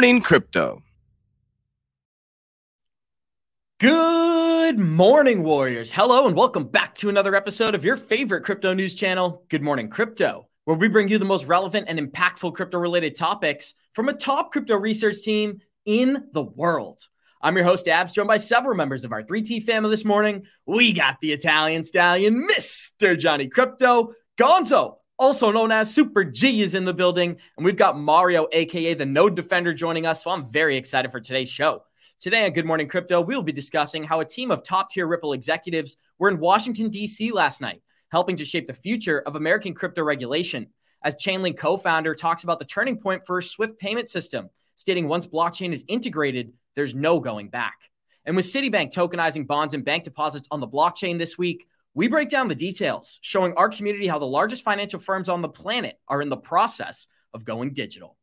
morning, crypto. Good morning, Warriors. Hello, and welcome back to another episode of your favorite crypto news channel, Good Morning Crypto, where we bring you the most relevant and impactful crypto related topics from a top crypto research team in the world. I'm your host, Abs, joined by several members of our 3T family this morning. We got the Italian stallion, Mr. Johnny Krypto, Gonzo, also known as Super G, is in the building. And we've got Mario, aka the Node Defender, joining us. So I'm very excited for today's show. Today on Good Morning Crypto, we'll be discussing how a team of top tier Ripple executives were in Washington, D.C. last night, helping to shape the future of American crypto regulation. As Chainlink co founder talks about the turning point for a Swift payment system, stating once blockchain is integrated, there's no going back. And with Citibank tokenizing bonds and bank deposits on the blockchain this week, we break down the details, showing our community how the largest financial firms on the planet are in the process of going digital.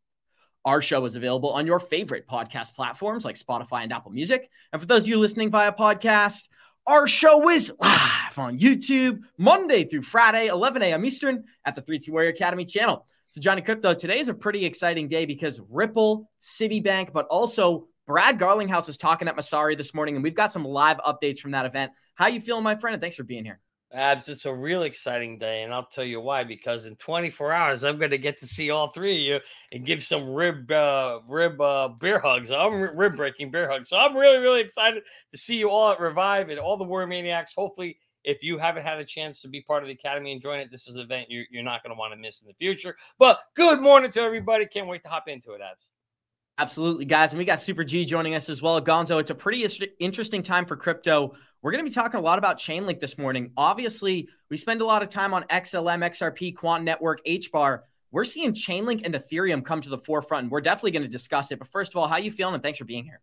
Our show is available on your favorite podcast platforms like Spotify and Apple Music. And for those of you listening via podcast, our show is live on YouTube Monday through Friday, 11 a.m. Eastern at the 3T Warrior Academy channel. So, Johnny Krypto, today is a pretty exciting day because Ripple, Citibank, but also Brad Garlinghouse is talking at Messari this morning, and we've got some live updates from that event. How you feeling, my friend? And thanks for being here. Abs, it's a real exciting day, and I'll tell you why. Because in 24 hours, I'm going to get to see all three of you and give some rib, uh, rib uh, beer hugs. I'm rib breaking beer hugs. So I'm really, really excited to see you all at Revive and all the War Maniacs. Hopefully, if you haven't had a chance to be part of the academy and join it, this is an event you're, you're not going to want to miss in the future. But good morning to everybody. Can't wait to hop into it, Abs. Absolutely, guys. And we got Super G joining us as well. Gonzo, it's a pretty interesting time for crypto. We're going to be talking a lot about Chainlink this morning. Obviously, we spend a lot of time on XLM, XRP, Quant Network, HBAR. We're seeing Chainlink and Ethereum come to the forefront, and we're definitely going to discuss it. But first of all, how you feeling? And thanks for being here.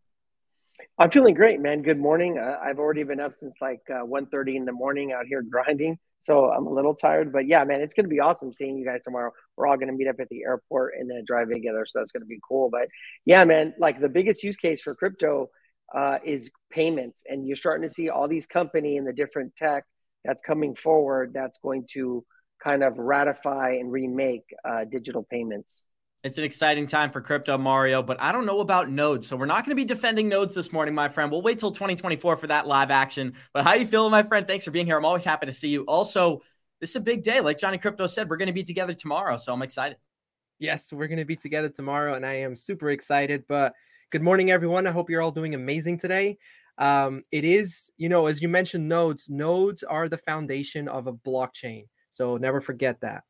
I'm feeling great, man. Good morning. Uh, I've already been up since like uh, 1.30 in the morning out here grinding. So I'm a little tired, but yeah, man, it's going to be awesome seeing you guys tomorrow. We're all going to meet up at the airport and then drive together. So that's going to be cool. But yeah, man, like the biggest use case for crypto uh, is payments. And you're starting to see all these company and the different tech that's coming forward that's going to kind of ratify and remake uh, digital payments. It's an exciting time for crypto, Mario, but I don't know about nodes. So we're not going to be defending nodes this morning, my friend. We'll wait till 2024 for that live action. But how you feeling, my friend? Thanks for being here. I'm always happy to see you. Also, this is a big day. Like Johnny Krypto said, we're going to be together tomorrow. So I'm excited. Yes, we're going to be together tomorrow, and I am super excited. But good morning, everyone. I hope you're all doing amazing today. Um, it is, you know, as you mentioned, nodes, nodes are the foundation of a blockchain. So never forget that.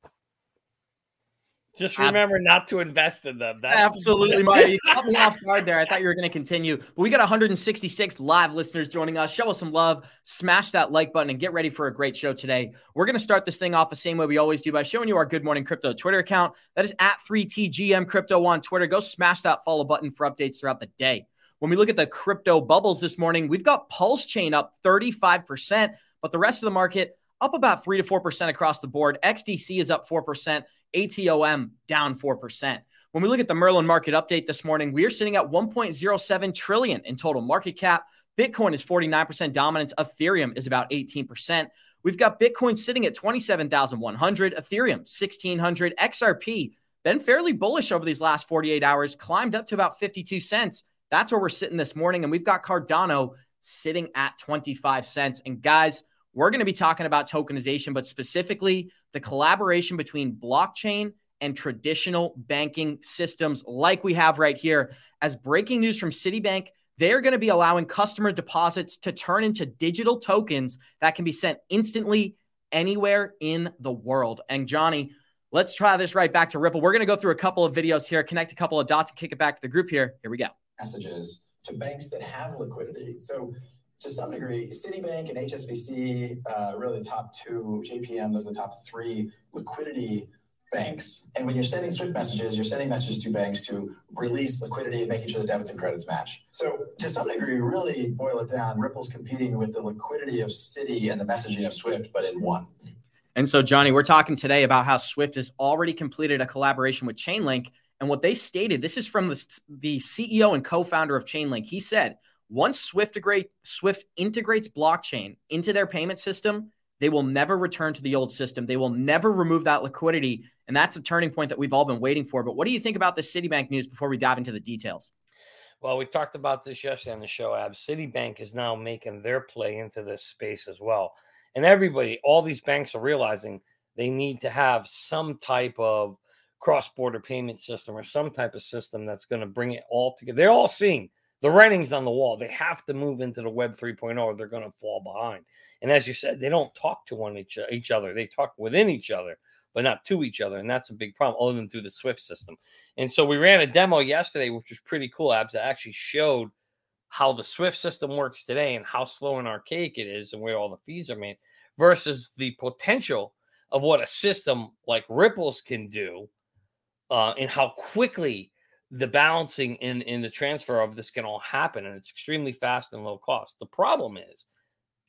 Just remember not to invest in them. That's Absolutely, Mario. You caught me off guard there. I thought you were going to continue. But we got 166 live listeners joining us. Show us some love, smash that like button, and get ready for a great show today. We're going to start this thing off the same way we always do by showing you our Good Morning Crypto Twitter account. That is at 3TGM Crypto on Twitter. Go smash that follow button for updates throughout the day. When we look at the crypto bubbles this morning, we've got Pulse Chain up 35%, but the rest of the market up about 3 to 4% across the board. XDC is up 4%. ATOM down 4%. When we look at the Merlin market update this morning, we are sitting at 1.07 trillion in total market cap. Bitcoin is 49% dominance. Ethereum is about 18%. We've got Bitcoin sitting at 27,100, Ethereum 1600, XRP been fairly bullish over these last 48 hours, climbed up to about 52 cents. That's where we're sitting this morning and we've got Cardano sitting at 25 cents. And guys, we're going to be talking about tokenization, but specifically the collaboration between blockchain and traditional banking systems, like we have right here. As breaking news from Citibank, they're going to be allowing customer deposits to turn into digital tokens that can be sent instantly anywhere in the world. And Johnny, let's try this right back to Ripple. We're going to go through a couple of videos here, connect a couple of dots, and kick it back to the group here. Here we go. Messages to banks that have liquidity. So to some degree, Citibank and HSBC, uh, really the top two, JPM, those are the top three liquidity banks. And when you're sending Swift messages, you're sending messages to banks to release liquidity and making sure the debits and credits match. So to some degree, really boil it down, Ripple's competing with the liquidity of Citi and the messaging of Swift, but in one. And so, Johnny, we're talking today about how Swift has already completed a collaboration with Chainlink. And what they stated, this is from the, the CEO and co founder of Chainlink. He said, once Swift, Swift integrates blockchain into their payment system, They will never return to the old system. They will never remove that liquidity. And that's the turning point that we've all been waiting for. But what do you think about the Citibank news before we dive into the details? Well, we talked about this yesterday on the show. Ab Citibank is now making their play into this space as well. And everybody, all these banks are realizing they need to have some type of cross-border payment system or some type of system that's going to bring it all together. They're all seeing the writing's on the wall. They have to move into the web 3.0 or they're going to fall behind. And as you said, they don't talk to one each, each other. They talk within each other, but not to each other. And that's a big problem other than through the Swift system. And so we ran a demo yesterday, which was pretty cool, Abs, that actually showed how the Swift system works today and how slow and archaic it is and where all the fees are made versus the potential of what a system like Ripple's can do uh, and how quickly the balancing in in the transfer of this can all happen and it's extremely fast and low cost. The problem is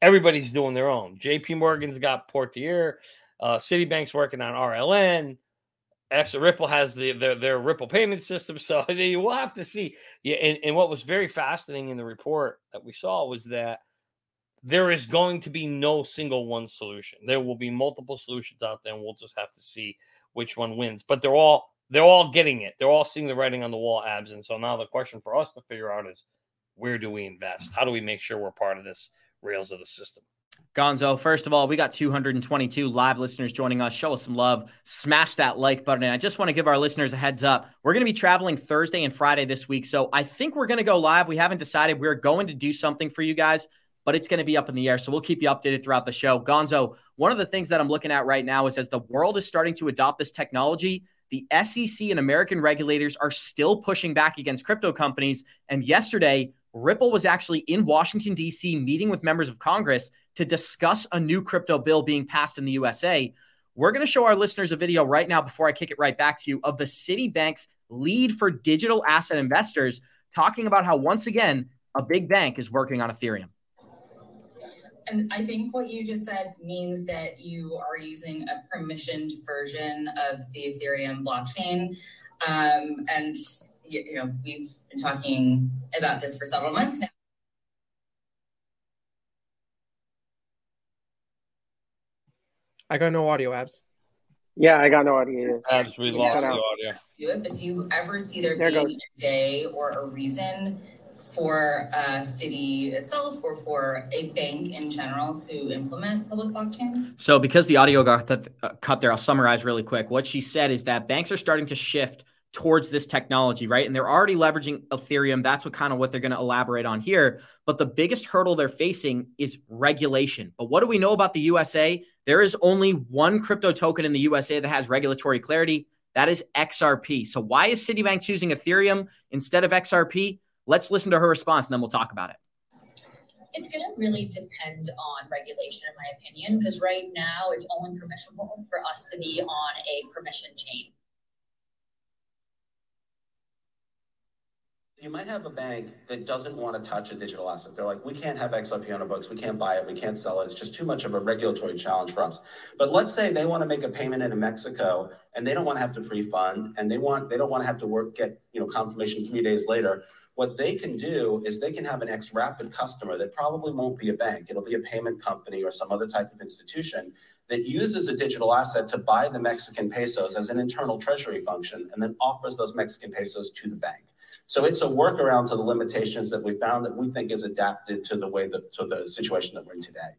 everybody's doing their own. Jp morgan's got Partior uh, citibank's working on rln extra ripple has the their, their ripple payment system so you will have to see. Yeah and, and what was very fascinating in the report that we saw was that there is going to be no single one solution. There will be multiple solutions out there and we'll just have to see which one wins. But they're all they're all getting it. They're all seeing the writing on the wall, abs. And so now the question for us to figure out is where do we invest? How do we make sure we're part of this rails of the system? Gonzo, first of all, we got 222 live listeners joining us. Show us some love. Smash that like button. And I just want to give our listeners a heads up. We're going to be traveling Thursday and Friday this week. So I think we're going to go live. We haven't decided. We're going to do something for you guys, but it's going to be up in the air. So we'll keep you updated throughout the show. Gonzo, one of the things that I'm looking at right now is as the world is starting to adopt this technology, the SEC and American regulators are still pushing back against crypto companies. And yesterday, Ripple was actually in Washington, D.C., meeting with members of Congress to discuss a new crypto bill being passed in the USA. We're going to show our listeners a video right now before I kick it right back to you of the Citibank's lead for digital asset investors talking about how, once again, a big bank is working on Ethereum. And I think what you just said means that you are using a permissioned version of the Ethereum blockchain. Um, and, you know, we've been talking about this for several months now. I got no audio abs. Yeah, I got no audio. Abs, we lost the audio. Do it, but do you ever see there, there being a day or a reason for a Citi itself or for a bank in general to implement public blockchains? So, because the audio got th- uh, cut there, I'll summarize really quick. What she said is that banks are starting to shift towards this technology, right? And they're already leveraging Ethereum. That's what kind of what they're going to elaborate on here. But the biggest hurdle they're facing is regulation. But what do we know about the USA? There is only one crypto token in the USA that has regulatory clarity. That is XRP. So why is Citibank choosing Ethereum instead of XRP? Let's listen to her response and then we'll talk about it. It's going to really depend on regulation, in my opinion, because right now it's only permissible for us to be on a permission chain. You might have a bank that doesn't want to touch a digital asset. They're like, we can't have XRP on our books. We can't buy it. We can't sell it. It's just too much of a regulatory challenge for us. But let's say they want to make a payment in Mexico and they don't want to have to pre-fund and they want they don't want to have to work get you know confirmation three days later what they can do is they can have an xRapid customer that probably won't be a bank. It'll be a payment company or some other type of institution that uses a digital asset to buy the Mexican pesos as an internal treasury function and then offers those Mexican pesos to the bank. So it's a workaround to the limitations that we found that we think is adapted to the way that to the situation that we're in today.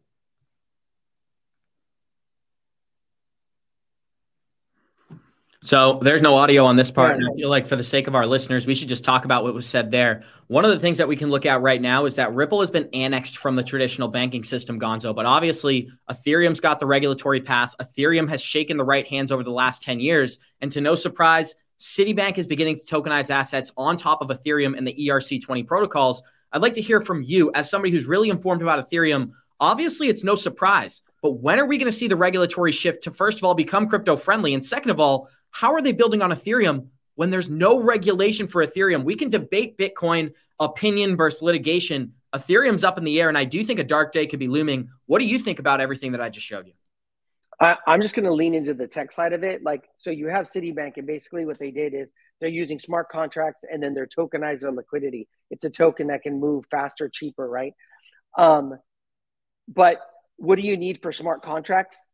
So there's no audio on this part. And I feel like for the sake of our listeners, we should just talk about what was said there. One of the things that we can look at right now is that Ripple has been annexed from the traditional banking system, Gonzo. But obviously, Ethereum's got the regulatory pass. Ethereum has shaken the right hands over the last 10 years. And to no surprise, Citibank is beginning to tokenize assets on top of Ethereum and the ERC20 protocols. I'd like to hear from you as somebody who's really informed about Ethereum. Obviously, it's no surprise, but when are we going to see the regulatory shift to, first of all, become crypto friendly? And second of all, how are they building on Ethereum when there's no regulation for Ethereum? We can debate Bitcoin opinion versus litigation. Ethereum's up in the air, and I do think a dark day could be looming. What do you think about everything that I just showed you? I, am just going to lean into the tech side of it. Like, so you have Citibank, and basically what they did is they're using smart contracts and then they're tokenized their liquidity. It's a token that can move faster, cheaper, right? Um, but what do you need for smart contracts?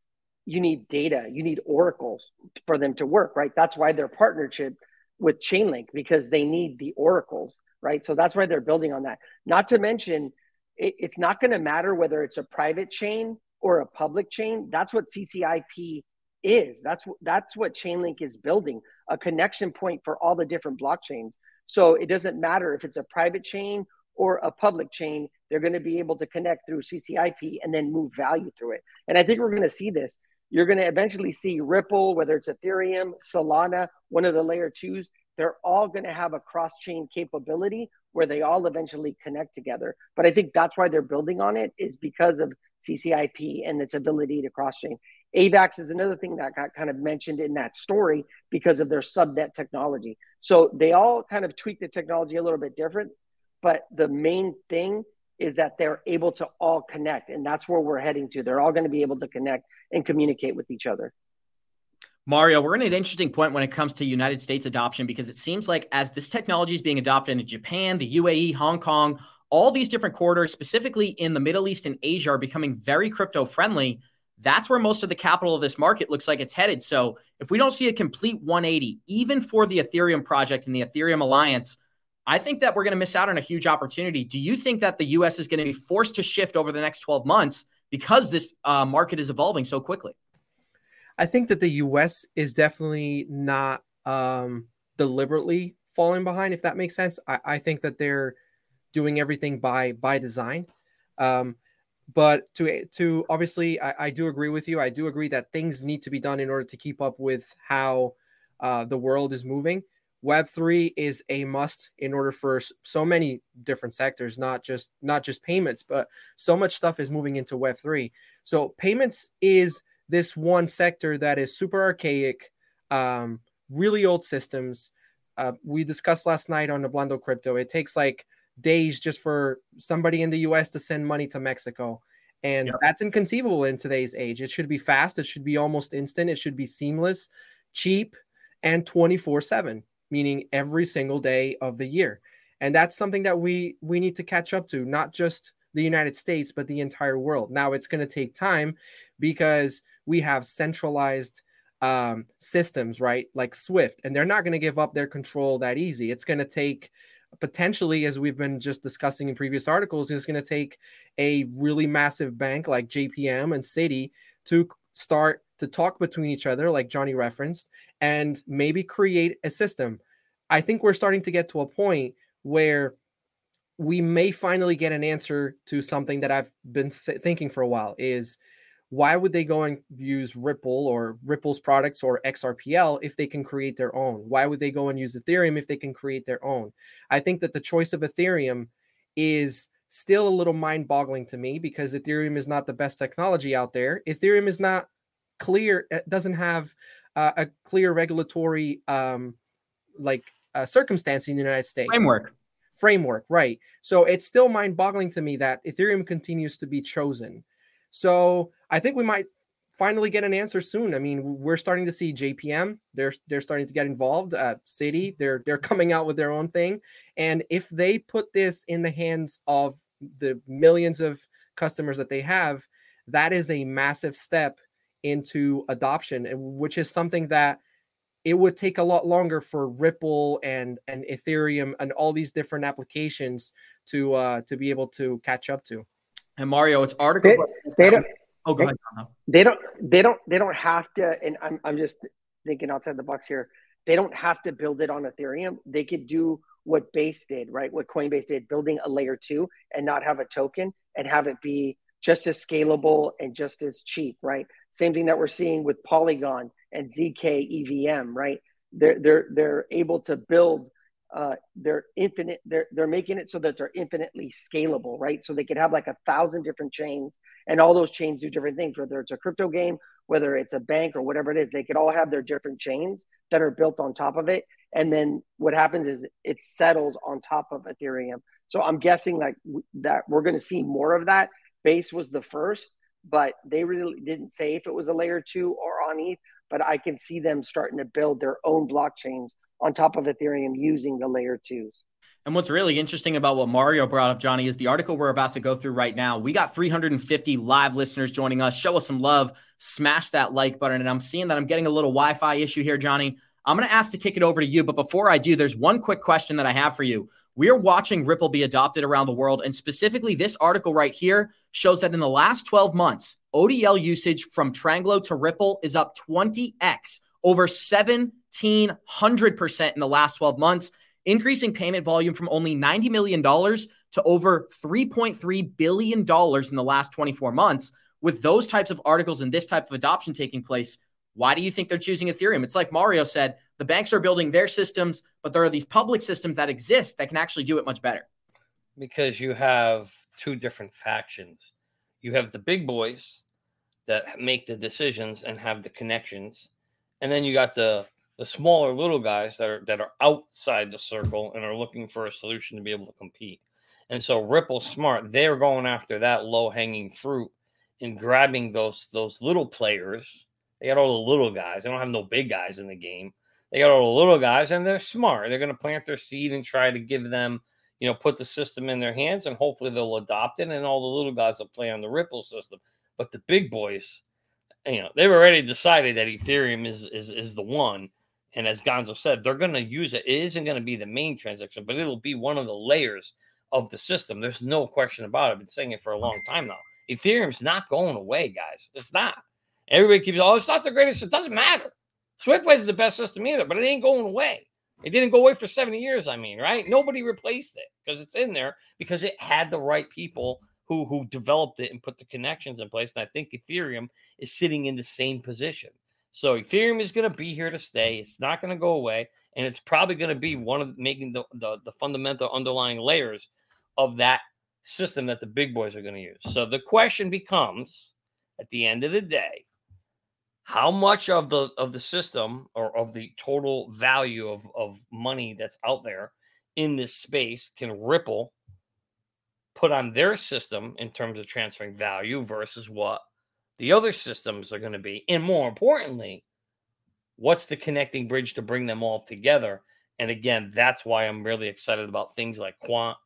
You need data, you need oracles for them to work, right? That's why their partnership with Chainlink because they need the oracles, right? So that's why they're building on that. Not to mention, it, it's not going to matter whether it's a private chain or a public chain. That's what CCIP is. That's that's what Chainlink is building a connection point for all the different blockchains. So it doesn't matter if it's a private chain or a public chain, they're going to be able to connect through CCIP and then move value through it. And I think we're going to see this. You're going to eventually see Ripple, whether it's Ethereum, Solana, one of the layer twos, they're all going to have a cross chain capability where they all eventually connect together. But I think that's why they're building on it is because of CCIP and its ability to cross chain. AVAX is another thing that got kind of mentioned in that story because of their subnet technology. So they all kind of tweak the technology a little bit different, but the main thing is that they're able to all connect, and that's where we're heading to. They're all going to be able to connect and communicate with each other. Mario, we're in an interesting point when it comes to United States adoption because it seems like as this technology is being adopted in Japan, the UAE, Hong Kong, all these different corridors, specifically in the Middle East and Asia, are becoming very crypto friendly that's where most of the capital of this market looks like it's headed. So if we don't see a complete 180, even for the Ethereum project and the Ethereum Alliance, I think that we're going to miss out on a huge opportunity. Do you think that the US is going to be forced to shift over the next 12 months because this uh, market is evolving so quickly? I think that the US is definitely not um, deliberately falling behind, if that makes sense. I, I think that they're doing everything by by design. Um, but to to obviously I, I, do agree with you i do agree that things need to be done in order to keep up with how uh, the world is moving web3 is a must in order for so many different sectors not just not just payments but so much stuff is moving into web3 so payments is this one sector that is super archaic um, really old systems uh, we discussed last night on the Hablando crypto it takes like days just for somebody in the US to send money to Mexico. And yep. that's inconceivable in today's age. It should be fast, it should be almost instant, it should be seamless, cheap, and 24 7, meaning every single day of the year. And that's something that we we need to catch up to, not just the United States, but the entire world. Now it's going to take time because we have centralized um, systems, right? Like Swift, and they're not going to give up their control that easy. It's going to take potentially, as we've been just discussing in previous articles, it's going to take a really massive bank like JPM and Citi to start to talk between each other, like Johnny referenced, and maybe create a system. I think we're starting to get to a point where we may finally get an answer to something that I've been th- thinking for a while is why would they go and use Ripple or Ripple's products or XRPL if they can create their own? Why would they go and use Ethereum if they can create their own? I think that the choice of Ethereum is still a little mind boggling to me because Ethereum is not the best technology out there. Ethereum is not clear, it doesn't have uh, a clear regulatory um, like uh, circumstance in the United States. Framework. Framework, right. So it's still mind boggling to me that Ethereum continues to be chosen. So I think we might finally get an answer soon. I mean, we're starting to see JPM. They're they're starting to get involved. Uh, Citi, they're they're coming out with their own thing. And if they put this in the hands of the millions of customers that they have, that is a massive step into adoption, which is something that it would take a lot longer for Ripple and and Ethereum and all these different applications to uh, to be able to catch up to. And Mario, it's article. They, they don't. Oh, go they, ahead. They don't. They don't. They don't have to. And I'm. I'm just thinking outside the box here. They don't have to build it on Ethereum. They could do what Base did, right? What Coinbase did, building a layer two and not have a token and have it be just as scalable and just as cheap, right? Same thing that we're seeing with Polygon and ZK EVM, right? They're they're they're able to build uh, they're infinite they're they're making it so that they're infinitely scalable right? So they could have like a thousand different chains and all those chains do different things whether it's a crypto game whether it's a bank or whatever it is they could all have their different chains that are built on top of it. And then what happens is it settles on top of ethereum. So i'm guessing like that we're going to see more of that. Base was the first but they really didn't say if it was a layer two or on eth but i can see them starting to build their own blockchains on top of Ethereum using the layer twos. And what's really interesting about what Mario brought up, Johnny, is the article we're about to go through right now. We got 350 live listeners joining us. Show us some love, smash that like button. And I'm seeing that I'm getting a little Wi Fi issue here, Johnny. I'm going to ask to kick it over to you. But before I do, there's one quick question that I have for you. We're watching Ripple be adopted around the world. And specifically, this article right here shows that in the last 12 months, ODL usage from Tranglo to Ripple is up 20x, over 1700% in the last 12 months, increasing payment volume from only $90 million to over $3.3 billion in the last 24 months. With those types of articles and this type of adoption taking place, why do you think they're choosing Ethereum? It's like Mario said the banks are building their systems, but there are these public systems that exist that can actually do it much better. Because you have two different factions. You have the big boys that make the decisions and have the connections, and then you got the the smaller little guys that are that are outside the circle and are looking for a solution to be able to compete. And so Ripple Smart, they're going after that low hanging fruit and grabbing those those little players. They got all the little guys. They don't have no big guys in the game. They got all the little guys, and they're smart. They're going to plant their seed and try to give them, you know, put the system in their hands, and hopefully they'll adopt it. And all the little guys will play on the Ripple system. But the big boys, you know, they've already decided that Ethereum is is is the one. And as Gonzo said, they're going to use it. It isn't going to be the main transaction, but it'll be one of the layers of the system. There's no question about it. I've been saying it for a long time now. Ethereum's not going away, guys. It's not. Everybody keeps, oh, it's not the greatest. It doesn't matter. Swiftway is the best system either, but it ain't going away. It didn't go away for 70 years, I mean, right? Nobody replaced it because it's in there because it had the right people who who developed it and put the connections in place. And I think Ethereum is sitting in the same position. So Ethereum is going to be here to stay. It's not going to go away, and it's probably going to be one of making the, the the fundamental underlying layers of that system that the big boys are going to use. So the question becomes, at the end of the day, how much of the of the system or of the total value of, of money that's out there in this space can ripple put on their system in terms of transferring value versus what the other systems are going to be? And more importantly what's the connecting bridge to bring them all together? And again that's why i'm really excited about things like quant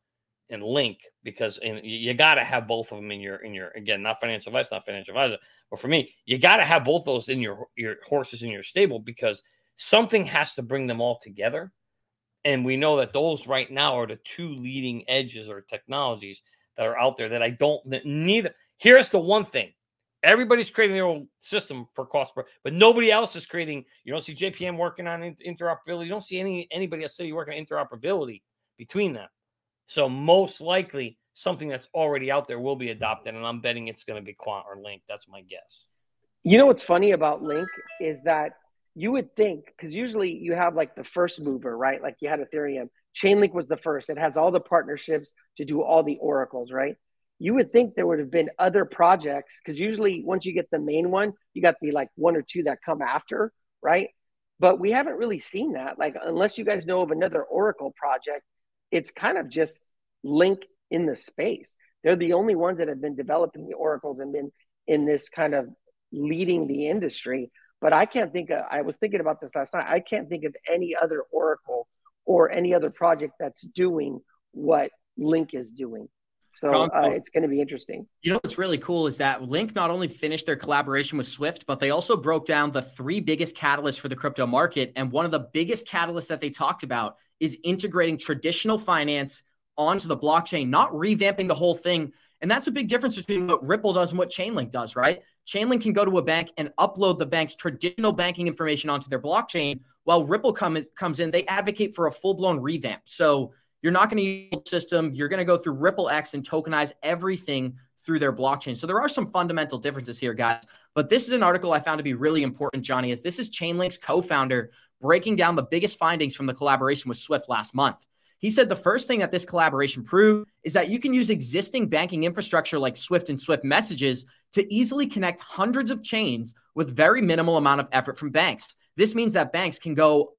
and link because and you got to have both of them in your in your again not financial advice not financial advisor but for me you got to have both those in your your horses in your stable because something has to bring them all together and we know that those right now are the two leading edges or technologies that are out there that i don't neither here's the one thing everybody's creating their own system for cost but nobody else is creating you don't see jpm working on interoperability you don't see any anybody else say you working on interoperability between them so most likely something that's already out there will be adopted, and I'm betting it's going to be Quant or Link. That's my guess. You know what's funny about Link is that you would think because usually you have like the first mover, right? Like you had Ethereum. Chainlink was the first. It has all the partnerships to do all the oracles, right? You would think there would have been other projects because usually once you get the main one, you got the like one or two that come after, right? But we haven't really seen that. Like unless you guys know of another Oracle project it's kind of just link in the space. They're the only ones that have been developing the oracles and been in this kind of leading the industry. But I can't think of, I was thinking about this last night. I can't think of any other oracle or any other project that's doing what Link is doing. So uh, it's going to be interesting. You know what's really cool is that Link not only finished their collaboration with Swift, but they also broke down the three biggest catalysts for the crypto market. And one of the biggest catalysts that they talked about is integrating traditional finance onto the blockchain, not revamping the whole thing. And that's a big difference between what Ripple does and what Chainlink does, right? Chainlink can go to a bank and upload the bank's traditional banking information onto their blockchain, while Ripple come, comes in, they advocate for a full blown revamp. So you're not going to use the system. You're going to go through Ripple X and tokenize everything through their blockchain. So there are some fundamental differences here, guys. But this is an article I found to be really important, Johnny, as this is Chainlink's co-founder breaking down the biggest findings from the collaboration with Swift last month. He said the first thing that this collaboration proved is that you can use existing banking infrastructure like Swift and Swift messages to easily connect hundreds of chains with very minimal amount of effort from banks. This means that banks can go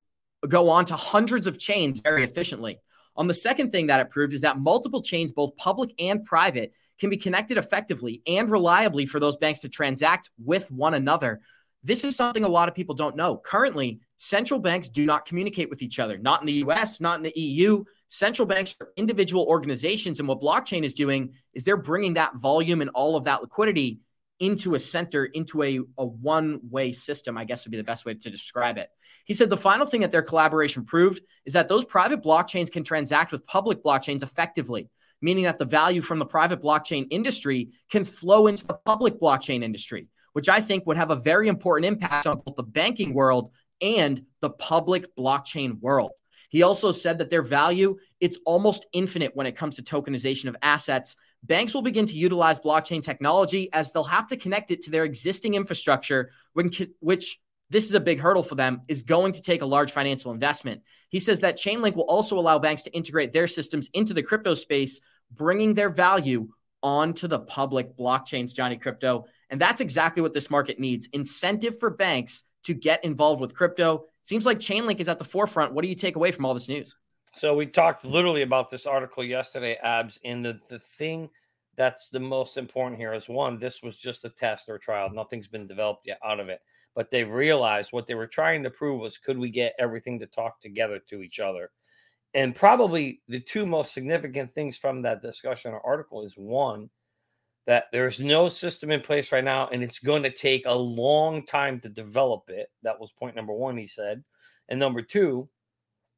go on to hundreds of chains very efficiently. On the second thing that it proved is that multiple chains, both public and private, can be connected effectively and reliably for those banks to transact with one another. This is something a lot of people don't know. Currently, central banks do not communicate with each other, not in the US, not in the EU. Central banks are individual organizations. And what blockchain is doing is they're bringing that volume and all of that liquidity into a center, into a, a one way system, I guess would be the best way to describe it. He said the final thing that their collaboration proved is that those private blockchains can transact with public blockchains effectively, meaning that the value from the private blockchain industry can flow into the public blockchain industry, which I think would have a very important impact on both the banking world and the public blockchain world. He also said that their value it's almost infinite when it comes to tokenization of assets. Banks will begin to utilize blockchain technology as they'll have to connect it to their existing infrastructure, when, which this is a big hurdle for them, is going to take a large financial investment. He says that Chainlink will also allow banks to integrate their systems into the crypto space, bringing their value onto the public blockchains, Johnny Krypto. And that's exactly what this market needs incentive for banks to get involved with crypto. Seems like Chainlink is at the forefront. What do you take away from all this news? So we talked literally about this article yesterday, Abs, and the, the thing that's the most important here is one, this was just a test or a trial. Nothing's been developed yet out of it. But they realized what they were trying to prove was could we get everything to talk together to each other? And probably the two most significant things from that discussion or article is one, that there's no system in place right now and it's going to take a long time to develop it. That was point number one, he said. And number two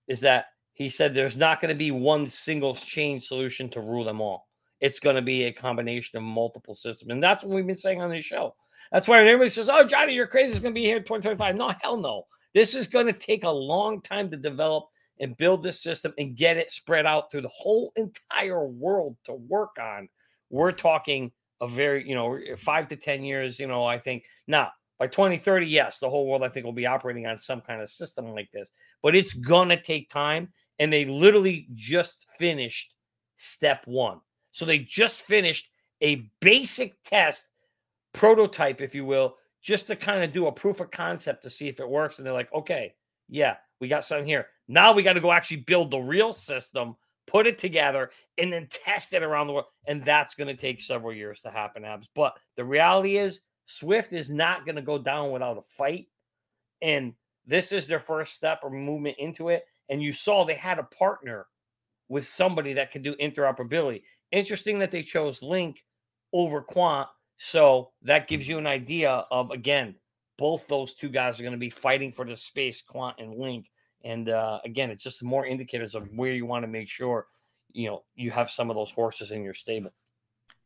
is that he said there's not going to be one single change solution to rule them all. It's going to be a combination of multiple systems. And that's what we've been saying on this show. That's why everybody says, Oh, Johnny, you're crazy. It's going to be here in 2025. No, hell no. This is going to take a long time to develop and build this system and get it spread out through the whole entire world to work on. We're talking a very, you know, eh, five to 10 years, you know, I think. Now, by 2030, yes, the whole world, I think, will be operating on some kind of system like this, but it's going to take time. And they literally just finished step one. So they just finished a basic test prototype, if you will, just to kind of do a proof of concept to see if it works. And they're like, okay, yeah, we got something here. Now we got to go actually build the real system put it together, and then test it around the world. And that's going to take several years to happen, Abs. But the reality is, Swift is not going to go down without a fight. And this is their first step or movement into it. And you saw they had a partner with somebody that could do interoperability. Interesting that they chose Link over Quant. So that gives you an idea of, again, both those two guys are going to be fighting for the space, Quant and Link. And uh, again, it's just more indicators of where you want to make sure you know you have some of those horses in your stable.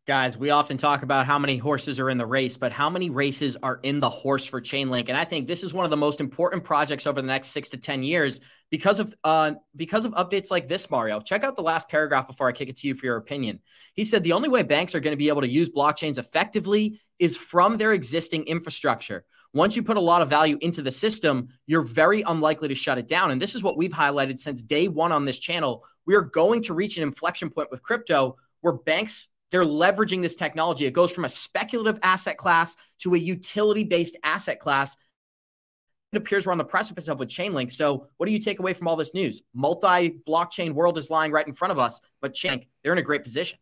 Guys, we often talk about how many horses are in the race, but how many races are in the horse for Chainlink? And I think this is one of the most important projects over the next six to ten years because of uh, because of updates like this. Mario, check out the last paragraph before I kick it to you for your opinion. He said the only way banks are going to be able to use blockchains effectively is from their existing infrastructure. Once you put a lot of value into the system, you're very unlikely to shut it down. And this is what we've highlighted since day one on this channel. We are going to reach an inflection point with crypto where banks they're leveraging this technology. It goes from a speculative asset class to a utility based asset class. It appears we're on the precipice of with Chainlink. So, what do you take away from all this news? Multi blockchain world is lying right in front of us, but Chainlink, they're in a great position.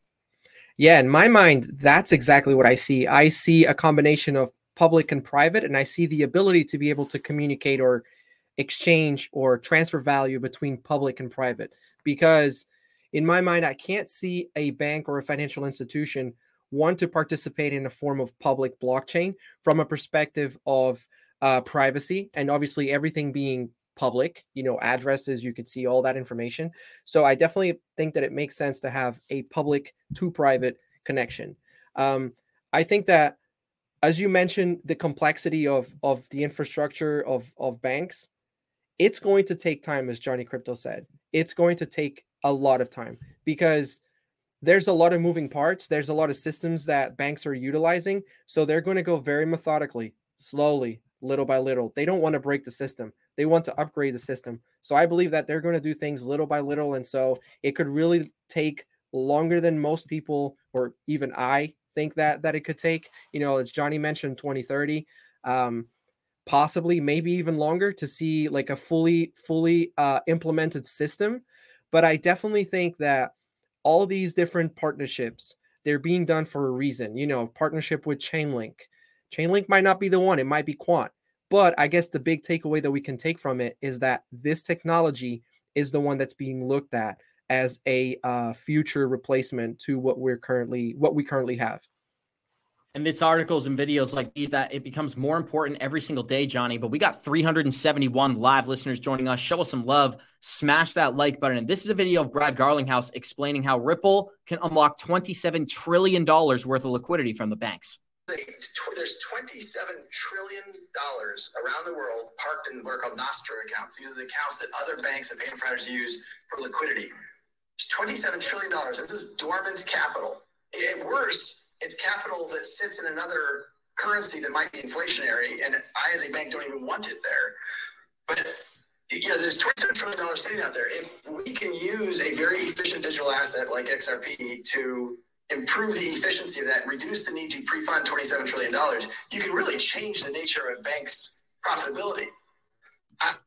Yeah, in my mind, that's exactly what I see. I see a combination of public and private, and I see the ability to be able to communicate or exchange or transfer value between public and private. Because in my mind, I can't see a bank or a financial institution want to participate in a form of public blockchain from a perspective of uh, privacy and obviously everything being public, you know, addresses, you could see all that information. So I definitely think that it makes sense to have a public to private connection. Um, I think that as you mentioned, the complexity of of the infrastructure of of banks, it's going to take time, as Johnny Krypto said. It's going to take a lot of time because there's a lot of moving parts. There's a lot of systems that banks are utilizing. So they're going to go very methodically, slowly, little by little. They don't want to break the system. They want to upgrade the system. So I believe that they're going to do things little by little. And so it could really take longer than most people or even I think that that it could take. You know, as Johnny mentioned, 2030, um, possibly maybe even longer to see like a fully fully uh, implemented system. But I definitely think that all these different partnerships they're being done for a reason. You know, partnership with Chainlink. Chainlink might not be the one; it might be Quant. But I guess the big takeaway that we can take from it is that this technology is the one that's being looked at as a uh, future replacement to what we're currently what we currently have. And it's articles and videos like these that it becomes more important every single day, Johnny. But we got 371 live listeners joining us. Show us some love. Smash that like button. And this is a video of Brad Garlinghouse explaining how Ripple can unlock $27 trillion worth of liquidity from the banks. There's 27 trillion dollars around the world parked in what are called nostro accounts. These are the accounts that other banks and payment providers use for liquidity. It's 27 trillion dollars. This is dormant capital. And worse, it's capital that sits in another currency that might be inflationary, and I, as a bank, don't even want it there. But you know, there's $27 trillion sitting out there. If we can use a very efficient digital asset like XRP to improve the efficiency of that reduce the need to pre-fund $27 trillion, you can really change the nature of a bank's profitability.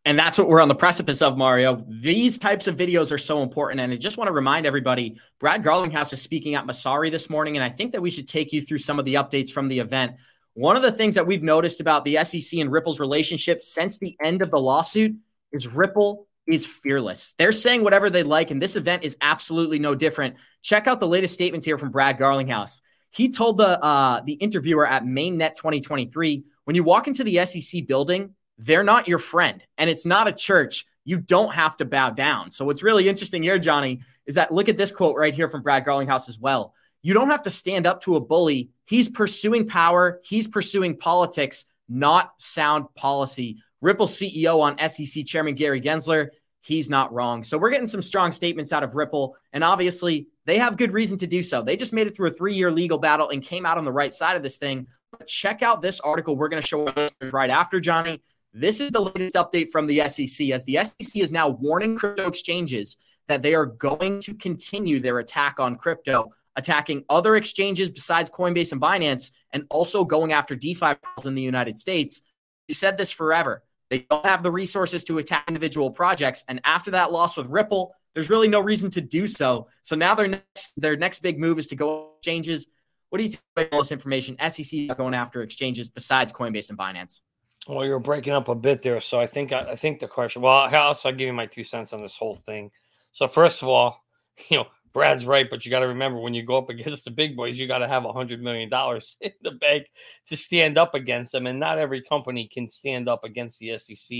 And that's what we're on the precipice of, Mario. These types of videos are so important. And I just want to remind everybody Brad Garlinghouse is speaking at Messari this morning. And I think that we should take you through some of the updates from the event. One of the things that we've noticed about the SEC and Ripple's relationship since the end of the lawsuit is Ripple is fearless. They're saying whatever they like. And this event is absolutely no different. Check out the latest statements here from Brad Garlinghouse. He told the uh, the interviewer at MainNet 2023 when you walk into the SEC building, they're not your friend and it's not a church. You don't have to bow down. So, what's really interesting here, Johnny, is that look at this quote right here from Brad Garlinghouse as well. You don't have to stand up to a bully. He's pursuing power, he's pursuing politics, not sound policy. Ripple CEO on SEC Chairman Gary Gensler, he's not wrong. So, we're getting some strong statements out of Ripple. And obviously, they have good reason to do so. They just made it through a three year legal battle and came out on the right side of this thing. But check out this article we're going to show right after, Johnny. This is the latest update from the SEC as the SEC is now warning crypto exchanges that they are going to continue their attack on crypto, attacking other exchanges besides Coinbase and Binance, and also going after DeFi in the United States. You said this forever. They don't have the resources to attack individual projects. And after that loss with Ripple, there's really no reason to do so. So now their next their next big move is to go exchanges. What do you think all this information? SEC going after exchanges besides Coinbase and Binance. Well, you're breaking up a bit there, so I think I, I think the question. Well, I'll, I'll give you my two cents on this whole thing. So first of all, you know Brad's right, but you got to remember when you go up against the big boys, you got to have a hundred million dollars in the bank to stand up against them, and not every company can stand up against the SEC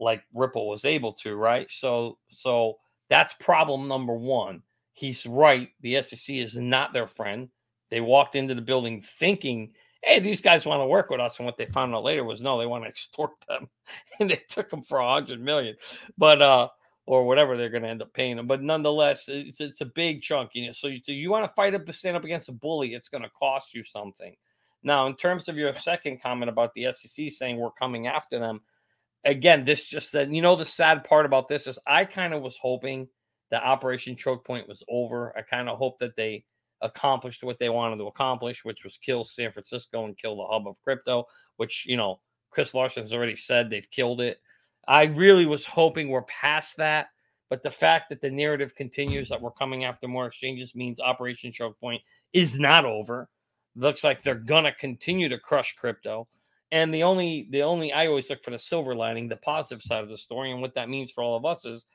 like Ripple was able to, right? So, so that's problem number one. He's right. The SEC is not their friend. They walked into the building thinking hey, these guys want to work with us. And what they found out later was no, they want to extort them. and they took them for a hundred million. But uh or whatever they're going to end up paying them. But nonetheless, it's, it's a big chunk. You know, so you, you want to fight up, stand up against a bully, it's going to cost you something. Now, in terms of your second comment about the SEC saying we're coming after them, again, this just that you know the sad part about this is I kind of was hoping that Operation Choke Point was over. I kind of hope that they accomplished what they wanted to accomplish, which was kill San Francisco and kill the hub of crypto, which, you know, Chris Larsen's already said they've killed it. I really was hoping we're past that. But the fact that the narrative continues that we're coming after more exchanges means Operation Choke Point is not over. Looks like they're gonna continue to crush crypto. And the only the only I always look for the silver lining, the positive side of the story, and what that means for all of us is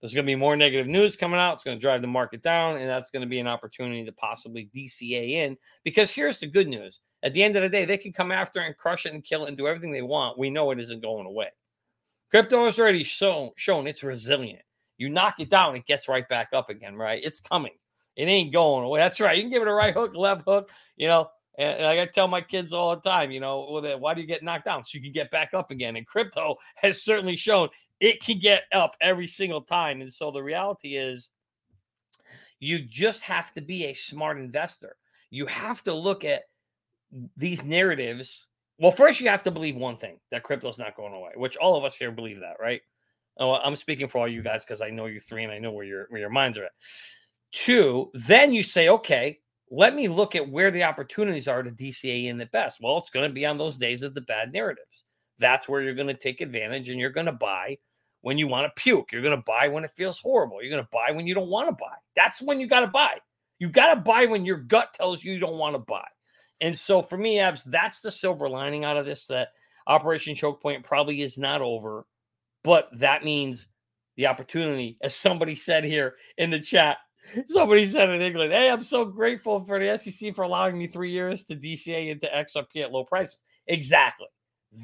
there's going to be more negative news coming out. It's going to drive the market down, and that's going to be an opportunity to possibly DCA in. Because here's the good news: at the end of the day, they can come after and crush it and kill it and do everything they want. We know it isn't going away. Crypto has already shown shown it's resilient. You knock it down, it gets right back up again. Right? It's coming. It ain't going away. That's right. You can give it a right hook, left hook. You know, and, I tell my kids all the time, you know, why do you get knocked down? So you can get back up again. And crypto has certainly shown it can get up every single time. And so the reality is, you just have to be a smart investor. You have to look at these narratives. Well, first, you have to believe one thing that crypto's not going away, which all of us here believe that, right? Oh, I'm speaking for all you guys because I know you three and I know where your where your minds are at. Two, then you say, okay, let me look at where the opportunities are to DCA in the best. Well, it's going to be on those days of the bad narratives. That's where you're going to take advantage and you're going to buy when you want to puke. You're going to buy when it feels horrible. You're going to buy when you don't want to buy. That's when you got to buy. You got to buy when your gut tells you you don't want to buy. And so for me, Abs, that's the silver lining out of this that Operation Choke Point probably is not over, but that means the opportunity, as somebody said here in the chat. Somebody said in England, Hey, I'm so grateful for the SEC for allowing me three years to DCA into XRP at low prices. Exactly.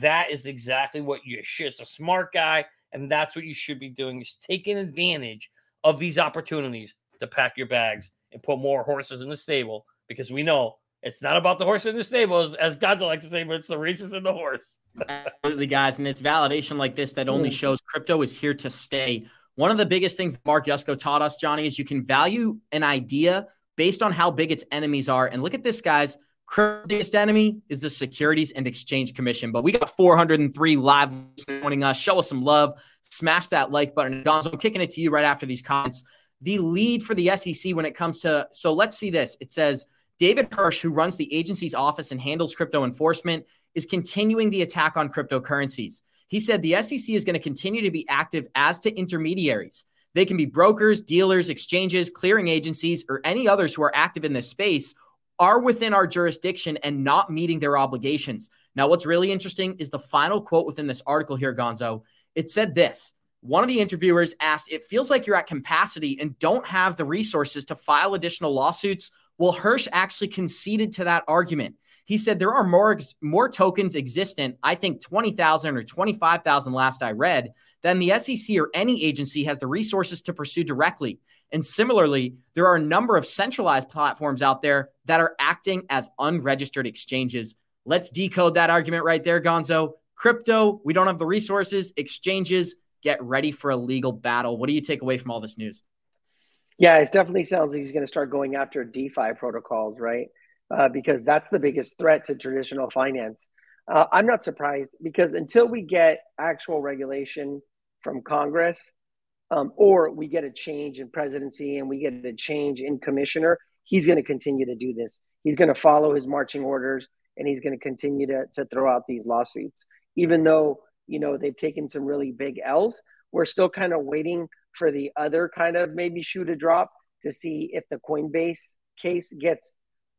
That is exactly what you should. It's a smart guy, and that's what you should be doing is taking advantage of these opportunities to pack your bags and put more horses in the stable because we know it's not about the horse in the stable, as, as Gods like to say, but it's the races in the horse. Absolutely, guys. And it's validation like this that only shows crypto is here to stay. One of the biggest things Mark Yusko taught us, Johnny, is you can value an idea based on how big its enemies are. And look at this, guys. Crypto's enemy is the Securities and Exchange Commission. But we got 403 live joining us. Show us some love. Smash that like button. Gonzo, I'm kicking it to you right after these comments. The lead for the SEC when it comes to, so let's see this. It says, David Hirsch, who runs the agency's office and handles crypto enforcement, is continuing the attack on cryptocurrencies. He said the SEC is going to continue to be active as to intermediaries. They can be brokers, dealers, exchanges, clearing agencies, or any others who are active in this space are within our jurisdiction and not meeting their obligations. Now, what's really interesting is the final quote within this article here, Gonzo. It said this one of the interviewers asked, It feels like you're at capacity and don't have the resources to file additional lawsuits well, Hirsch actually conceded to that argument. He said there are more more tokens existent, I think 20,000 or 25,000 last I read, than the SEC or any agency has the resources to pursue directly. And similarly, there are a number of centralized platforms out there that are acting as unregistered exchanges. Let's decode that argument right there, Gonzo. Crypto, we don't have the resources. Exchanges, get ready for a legal battle. What do you take away from all this news? Yeah, it definitely sounds like he's going to start going after DeFi protocols, right? Uh, because that's the biggest threat to traditional finance. Uh, I'm not surprised because until we get actual regulation from Congress, um, or we get a change in presidency and we get a change in commissioner, he's going to continue to do this. He's going to follow his marching orders and he's going to continue to, to throw out these lawsuits. Even though, you know, they've taken some really big L's, we're still kind of waiting for the other kind of maybe shoe to drop to see if the Coinbase case gets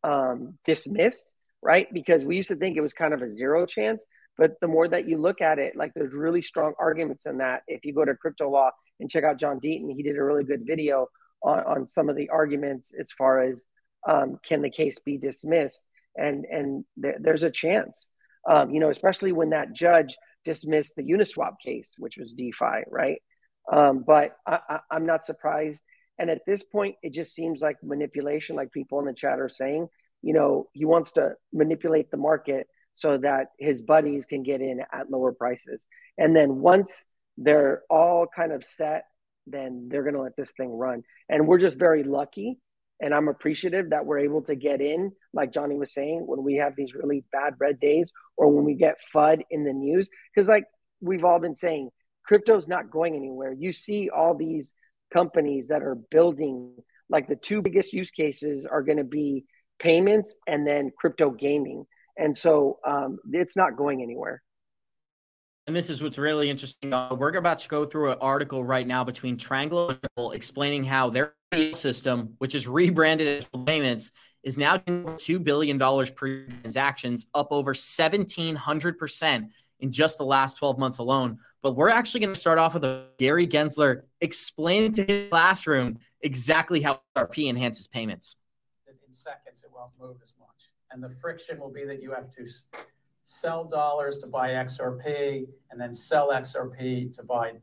um, dismissed, right? Because we used to think it was kind of a zero chance, but the more that you look at it, like there's really strong arguments in that. If you go to Crypto Law and check out John Deaton, he did a really good video on, on some of the arguments as far as um, can the case be dismissed, and and th- there's a chance, um, you know, especially when that judge dismissed the Uniswap case, which was DeFi, right? Um, but I, am not surprised. And at this point, it just seems like manipulation, like people in the chat are saying. You know, he wants to manipulate the market so that his buddies can get in at lower prices. And then once they're all kind of set, then they're going to let this thing run. And we're just very lucky. And I'm appreciative that we're able to get in, like Johnny was saying, when we have these really bad red days or when we get FUD in the news. Because, like we've all been saying, crypto's not going anywhere. You see all these companies that are building like the two biggest use cases are going to be payments and then crypto gaming. And so um, it's not going anywhere. And this is what's really interesting. Uh, we're about to go through an article right now between Tranglo and Ripple explaining how their system, which is rebranded as payments, is now $2 billion per transactions, up over 1,700% in just the last 12 months alone. But we're actually going to start off with a Gary Gensler explaining to his classroom exactly how RP enhances payments. In seconds, it won't move as much. And the friction will be that you have to sell dollars to buy XRP and then sell XRP to buy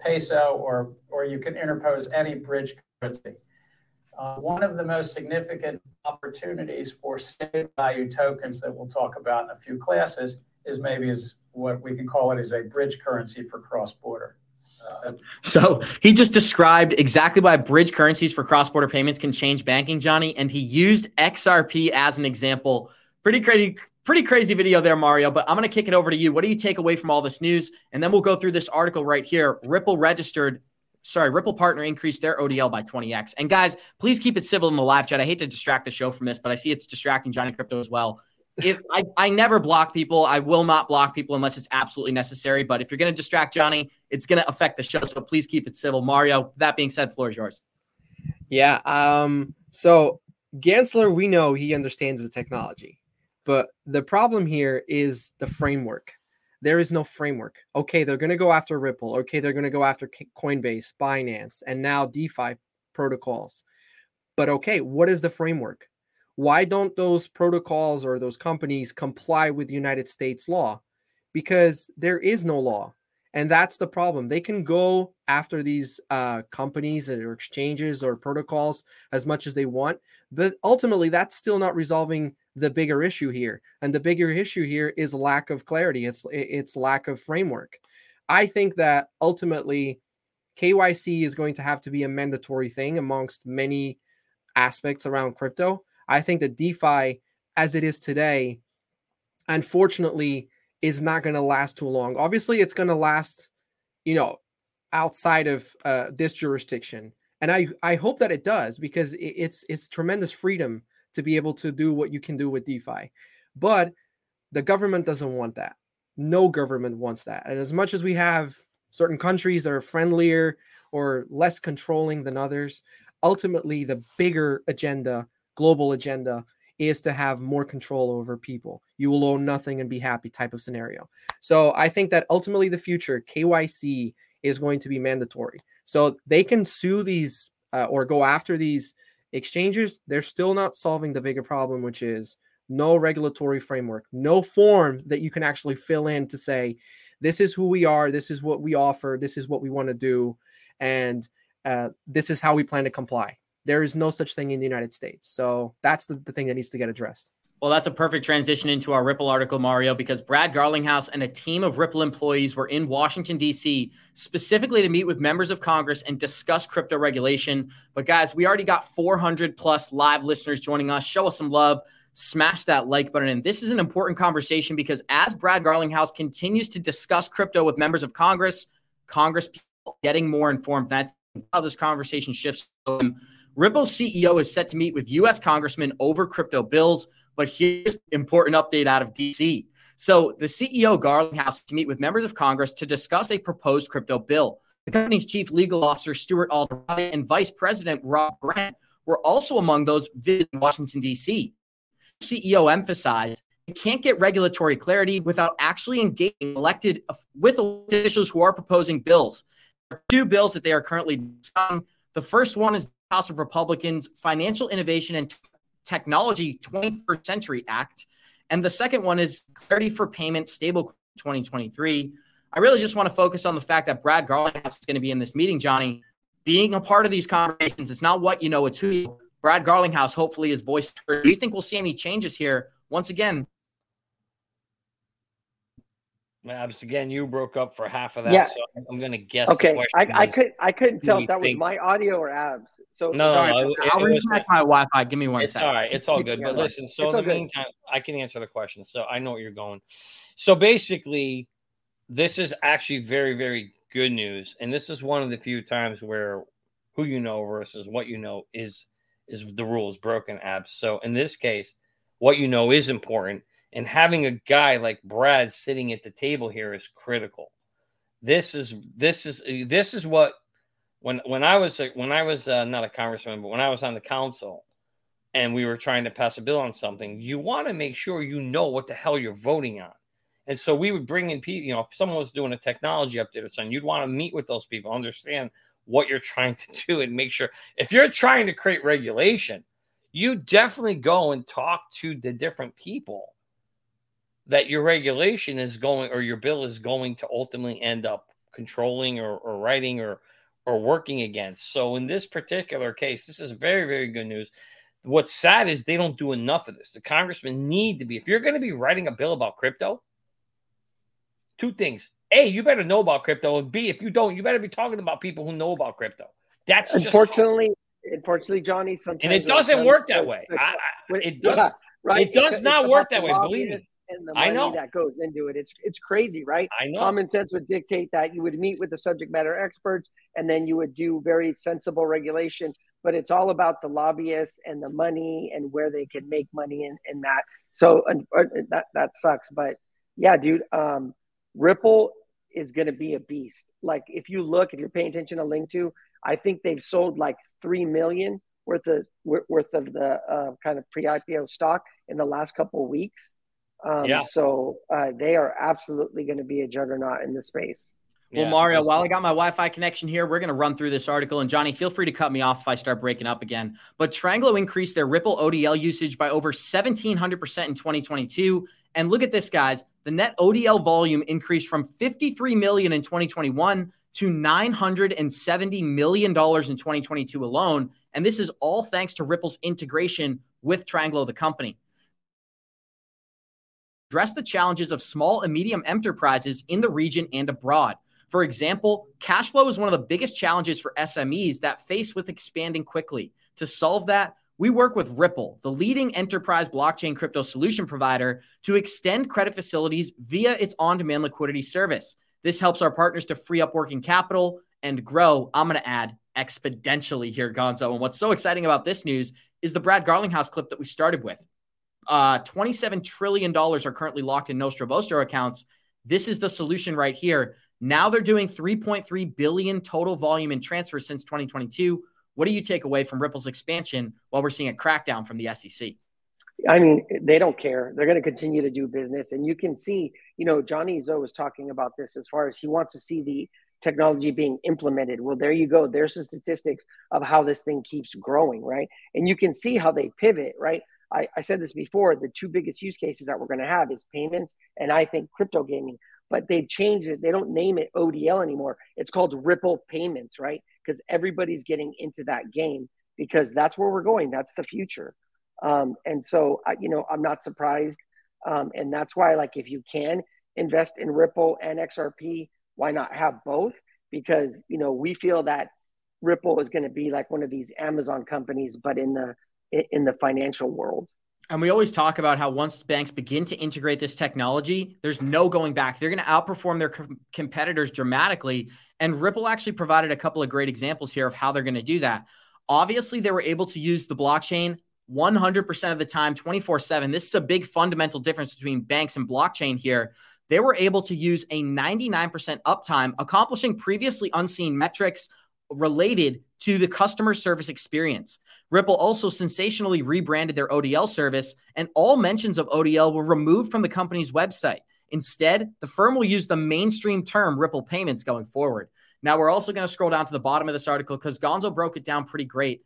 peso, or, or you can interpose any bridge currency. Uh, one of the most significant opportunities for state value tokens that we'll talk about in a few classes is maybe as what we can call it as a bridge currency for cross border. So he just described exactly why bridge currencies for cross border payments can change banking, Johnny, and he used XRP as an example. Pretty crazy, pretty crazy video there, Mario. But I'm going to kick it over to you. What do you take away from all this news? And then we'll go through this article right here. Ripple registered sorry, Ripple Partner increased their ODL by 20x. And guys, please keep it civil in the live chat. I hate to distract the show from this, but I see it's distracting Johnny Krypto as well if I, I never block people, I will not block people unless it's absolutely necessary. But if you're going to distract Johnny, it's going to affect the show. So please keep it civil. Mario, that being said, floor is yours. Yeah. Um, so Gensler, we know he understands the technology, but the problem here is the framework. there is no framework. Okay, they're going to go after Ripple. Okay, they're going to go after Coinbase, Binance, and now DeFi protocols. But okay, what is the framework? Why don't those protocols or those companies comply with United States law? Because there is no law. And that's the problem. They can go after these uh, companies or exchanges or protocols as much as they want, but ultimately, that's still not resolving the bigger issue here. And the bigger issue here is lack of clarity. It's it's lack of framework. I think that ultimately, KYC is going to have to be a mandatory thing amongst many aspects around crypto. I think that DeFi, as it is today, unfortunately, is not going to last too long. Obviously, it's going to last, you know, outside of uh, this jurisdiction, and I I hope that it does because it's it's tremendous freedom to be able to do what you can do with DeFi, but the government doesn't want that. No government wants that, and as much as we have certain countries that are friendlier or less controlling than others, ultimately the bigger agenda, global agenda, is to have more control over people. You will own nothing and be happy type of scenario. So I think that ultimately the future KYC is going to be mandatory. So they can sue these uh, or go after these exchanges. They're still not solving the bigger problem, which is no regulatory framework, no form that you can actually fill in to say, this is who we are, this is what we offer, this is what we want to do, and uh, this is how we plan to comply. There is no such thing in the United States. So that's the, the thing that needs to get addressed. Well, that's a perfect transition into our Ripple article, Mario, because Brad Garlinghouse and a team of Ripple employees were in Washington, D.C., specifically to meet with members of Congress and discuss crypto regulation. But, guys, we already got 400 plus live listeners joining us. Show us some love. Smash that like button. And this is an important conversation because as Brad Garlinghouse continues to discuss crypto with members of Congress, Congress people getting more informed. And I think how this conversation shifts. Ripple's CEO is set to meet with U.S. congressmen over crypto bills. But here's important update out of DC. So the CEO Garland Garlinghouse to meet with members of Congress to discuss a proposed crypto bill. The company's chief legal officer Stuart Alderoty and Vice President Rob Grant were also among those visiting Washington D.C. CEO emphasized it can't get regulatory clarity without actually engaging elected with officials who are proposing bills. There are two bills that they are currently discussing. The first one is House of Republicans Financial Innovation and Technology 21st Century Act. And the second one is Clarity for Payment Stable 2023. I really just want to focus on the fact that Brad Garlinghouse is going to be in this meeting, Johnny. Being a part of these conversations, it's not what you know, it's who. Brad Garlinghouse hopefully is voiced. Do you think we'll see any changes here? Once again, Abs, again, you broke up for half of that, yeah. so I'm going to guess. Okay, I, I could I couldn't tell if that think... was my audio or Abs. So no, sorry, no, it, I'll reconnect my Wi-Fi. Give me one. It's second. all right. It's all good. But listen, so in the meantime, I can answer the question. So I know what you're going. So basically, this is actually very very good news, and this is one of the few times where who you know versus what you know is is the rules broken. Abs. So in this case, what you know is important and having a guy like Brad sitting at the table here is critical. This is this is this is what when when I was when I was uh, not a congressman, but when I was on the council and we were trying to pass a bill on something, you want to make sure you know what the hell you're voting on. And so we would bring in people, you know, if someone was doing a technology update or something, you'd want to meet with those people, understand what you're trying to do, and make sure if you're trying to create regulation, you definitely go and talk to the different people that your regulation is going or your bill is going to ultimately end up controlling or, or writing or or working against. So in this particular case, this is very, very good news. What's sad is they don't do enough of this. The congressmen need to be, if you're going to be writing a bill about crypto, two things. A, you better know about crypto. And B, if you don't, you better be talking about people who know about crypto. That's unfortunately, just, unfortunately, Johnny. Sometimes and it doesn't work that way. I, I, it does. Yeah, right. It does it's, not it's work that way. Believe me and the money that goes into it. It's it's crazy, right? I know. Common sense would dictate that you would meet with the subject matter experts and then you would do very sensible regulation. But it's all about the lobbyists and the money and where they can make money in, in that. So uh, that that sucks. But yeah, dude, um, Ripple is going to be a beast. Like if you look, if you're paying attention to Linqto, I think they've sold like three million worth of worth of the uh, kind of pre-IPO stock in the last couple of weeks Um, Yeah. So uh, they are absolutely going to be a juggernaut in the space. Well, Yeah, Mario, while I got my Wi Fi connection here, we're going to run through this article. And Johnny, feel free to cut me off if I start breaking up again. But Tranglo increased their Ripple ODL usage by over 1,700% in 2022. And look at this, guys. The net ODL volume increased from 53 million in 2021 to 970 million dollars in 2022 alone. And this is all thanks to Ripple's integration with Tranglo, the company address the challenges of small and medium enterprises in the region and abroad. For example, cash flow is one of the biggest challenges for SMEs that face with expanding quickly. To solve that, we work with Ripple, the leading enterprise blockchain crypto solution provider, to extend credit facilities via its on demand liquidity service. This helps our partners to free up working capital and grow. I'm going to add exponentially here, Gonzo. And what's so exciting about this news is the Brad Garlinghouse clip that we started with. Uh, $27 trillion are currently locked in Nostro Vostro accounts. This is the solution right here. Now they're doing 3.3 billion total volume in transfers since 2022. What do you take away from Ripple's expansion while we're seeing a crackdown from the SEC? I mean, they don't care. They're going to continue to do business. And you can see, you know, Johnny Zoe was talking about this as far as he wants to see the technology being implemented. Well, there you go. There's the statistics of how this thing keeps growing, right? And you can see how they pivot, right? I, I said this before the two biggest use cases that we're going to have is payments and I think crypto gaming. But they've changed it. They don't name it ODL anymore. It's called Ripple Payments, right? Because everybody's getting into that game because that's where we're going. That's the future. Um, and so, I, you know, I'm not surprised. Um, and that's why, like, if you can invest in Ripple and XRP, why not have both? Because, you know, we feel that Ripple is going to be like one of these Amazon companies, but in the in the financial world. And we always talk about how once banks begin to integrate this technology, there's no going back. They're going to outperform their com- competitors dramatically. And Ripple actually provided a couple of great examples here of how they're going to do that. Obviously, they were able to use the blockchain 100% of the time, 24 7. This is a big fundamental difference between banks and blockchain here. They were able to use a 99% uptime, accomplishing previously unseen metrics related to the customer service experience. Ripple also sensationally rebranded their ODL service, and all mentions of ODL were removed from the company's website. Instead, the firm will use the mainstream term Ripple payments going forward. Now, we're also going to scroll down to the bottom of this article because Gonzo broke it down pretty great.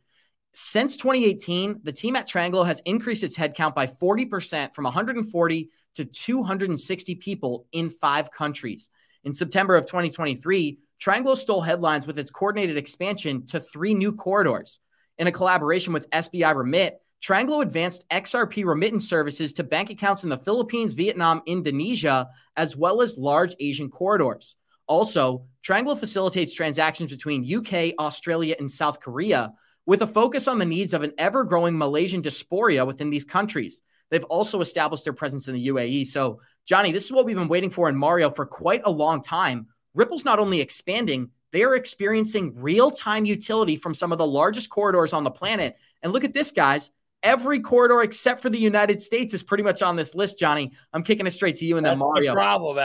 Since 2018, the team at Tranglo has increased its headcount by 40% from 140 to 260 people in five countries. In September of 2023, Tranglo stole headlines with its coordinated expansion to three new corridors. In a collaboration with SBI Remit, Tranglo advanced XRP remittance services to bank accounts in the Philippines, Vietnam, Indonesia, as well as large Asian corridors. Also, Tranglo facilitates transactions between UK, Australia, and South Korea with a focus on the needs of an ever growing Malaysian diaspora within these countries. They've also established their presence in the UAE. So, Johnny, this is what we've been waiting for in Mario for quite a long time. Ripple's not only expanding, they are experiencing real time utility from some of the largest corridors on the planet. And look at this, guys. Every corridor except for the United States is pretty much on this list, Johnny. I'm kicking it straight to you and then That's Mario. Oh, the problem,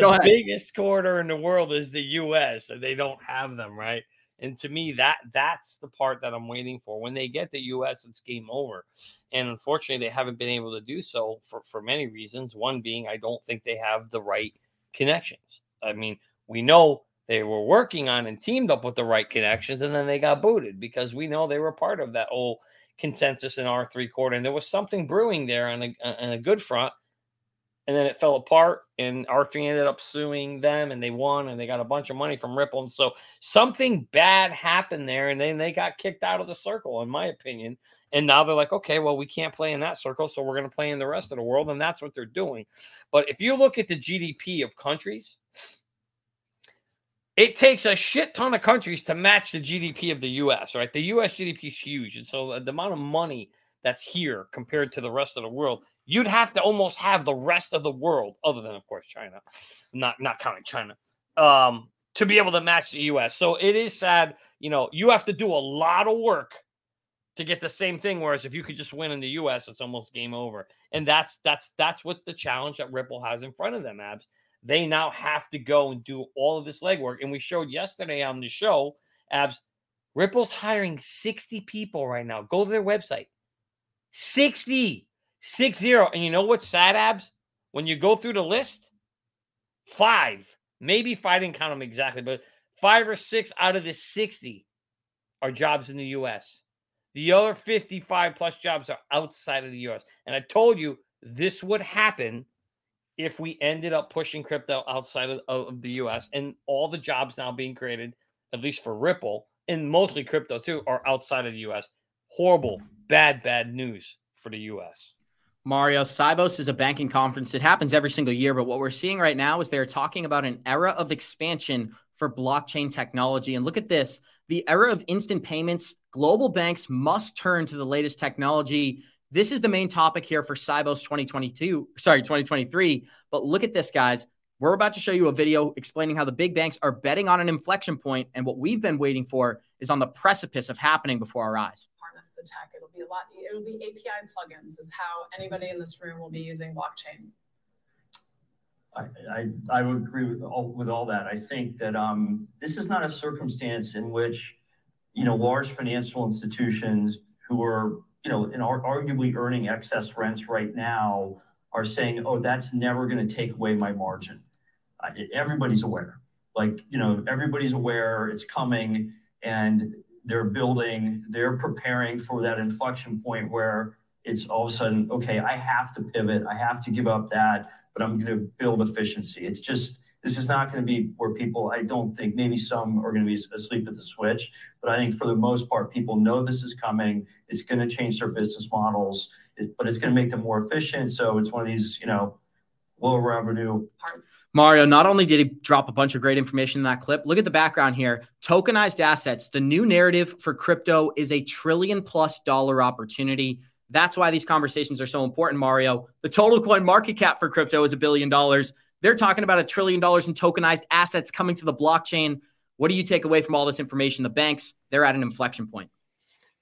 go The biggest corridor in the world is the U.S. and they don't have them, right? And to me, that that's the part that I'm waiting for. When they get the U.S., it's game over. And unfortunately, they haven't been able to do so for for many reasons. One being, I don't think they have the right connections. I mean, we know they were working on and teamed up with the right connections, and then they got booted because we know they were part of that whole consensus in R3 Corda. And there was something brewing there on a, on a good front. And then it fell apart, and R3 ended up suing them, and they won, and they got a bunch of money from Ripple. And so something bad happened there, and then they got kicked out of the circle, in my opinion. And now they're like, okay, well, we can't play in that circle, so we're going to play in the rest of the world. And that's what they're doing. But if you look at the GDP of countries, it takes a shit ton of countries to match the GDP of the US, right? The US GDP is huge. And so the amount of money that's here compared to the rest of the world, you'd have to almost have the rest of the world, other than of course China, not not counting China, um, to be able to match the US. So it is sad, you know, you have to do a lot of work to get the same thing. Whereas if you could just win in the US, it's almost game over. And that's that's that's what the challenge that Ripple has in front of them, abs they now have to go and do all of this legwork. And we showed yesterday on the show, Abs, Ripple's hiring 60 people right now. Go to their website. 60. Six zero. And you know what's sad, Abs? When you go through the list, five, maybe if I didn't count them exactly, but five or six out of the 60 are jobs in the US. The other 55 plus jobs are outside of the US. And I told you this would happen if we ended up pushing crypto outside of, of the US and all the jobs now being created, at least for Ripple and mostly crypto too, are outside of the US. Horrible, bad, bad news for the US. Mario, Sibos is a banking conference. It happens every single year, but what we're seeing right now is they're talking about an era of expansion for blockchain technology. And look at this the era of instant payments. Global banks must turn to the latest technology. This is the main topic here for Sibos 2022, sorry, 2023. But look at this, guys. We're about to show you a video explaining how the big banks are betting on an inflection point, and what we've been waiting for is on the precipice of happening before our eyes Harness the tech. It'll be a lot. It'll be API plugins is how anybody in this room will be using blockchain. I, I, I would agree with all, with all that. I think that um, this is not a circumstance in which, you know, large financial institutions who are, you know, and are arguably earning excess rents right now are saying, oh, that's never going to take away my margin. Uh, everybody's aware. Like, you know, everybody's aware it's coming. And they're building, they're preparing for that inflection point where it's all of a sudden, okay, I have to pivot, I have to give up that, but I'm going to build efficiency. It's just, this is not going to be where people, I don't think, maybe some are going to be asleep at the switch, but I think for the most part, people know this is coming. It's going to change their business models, but it's going to make them more efficient. So it's one of these, you know, low revenue. Mario, not only did he drop a bunch of great information in that clip, look at the background here. Tokenized assets. The new narrative for crypto is a trillion plus dollar opportunity. That's why these conversations are so important, Mario. The total coin market cap for crypto is a billion dollars. They're talking about a trillion dollars in tokenized assets coming to the blockchain. What do you take away from all this information? The banks, they're at an inflection point.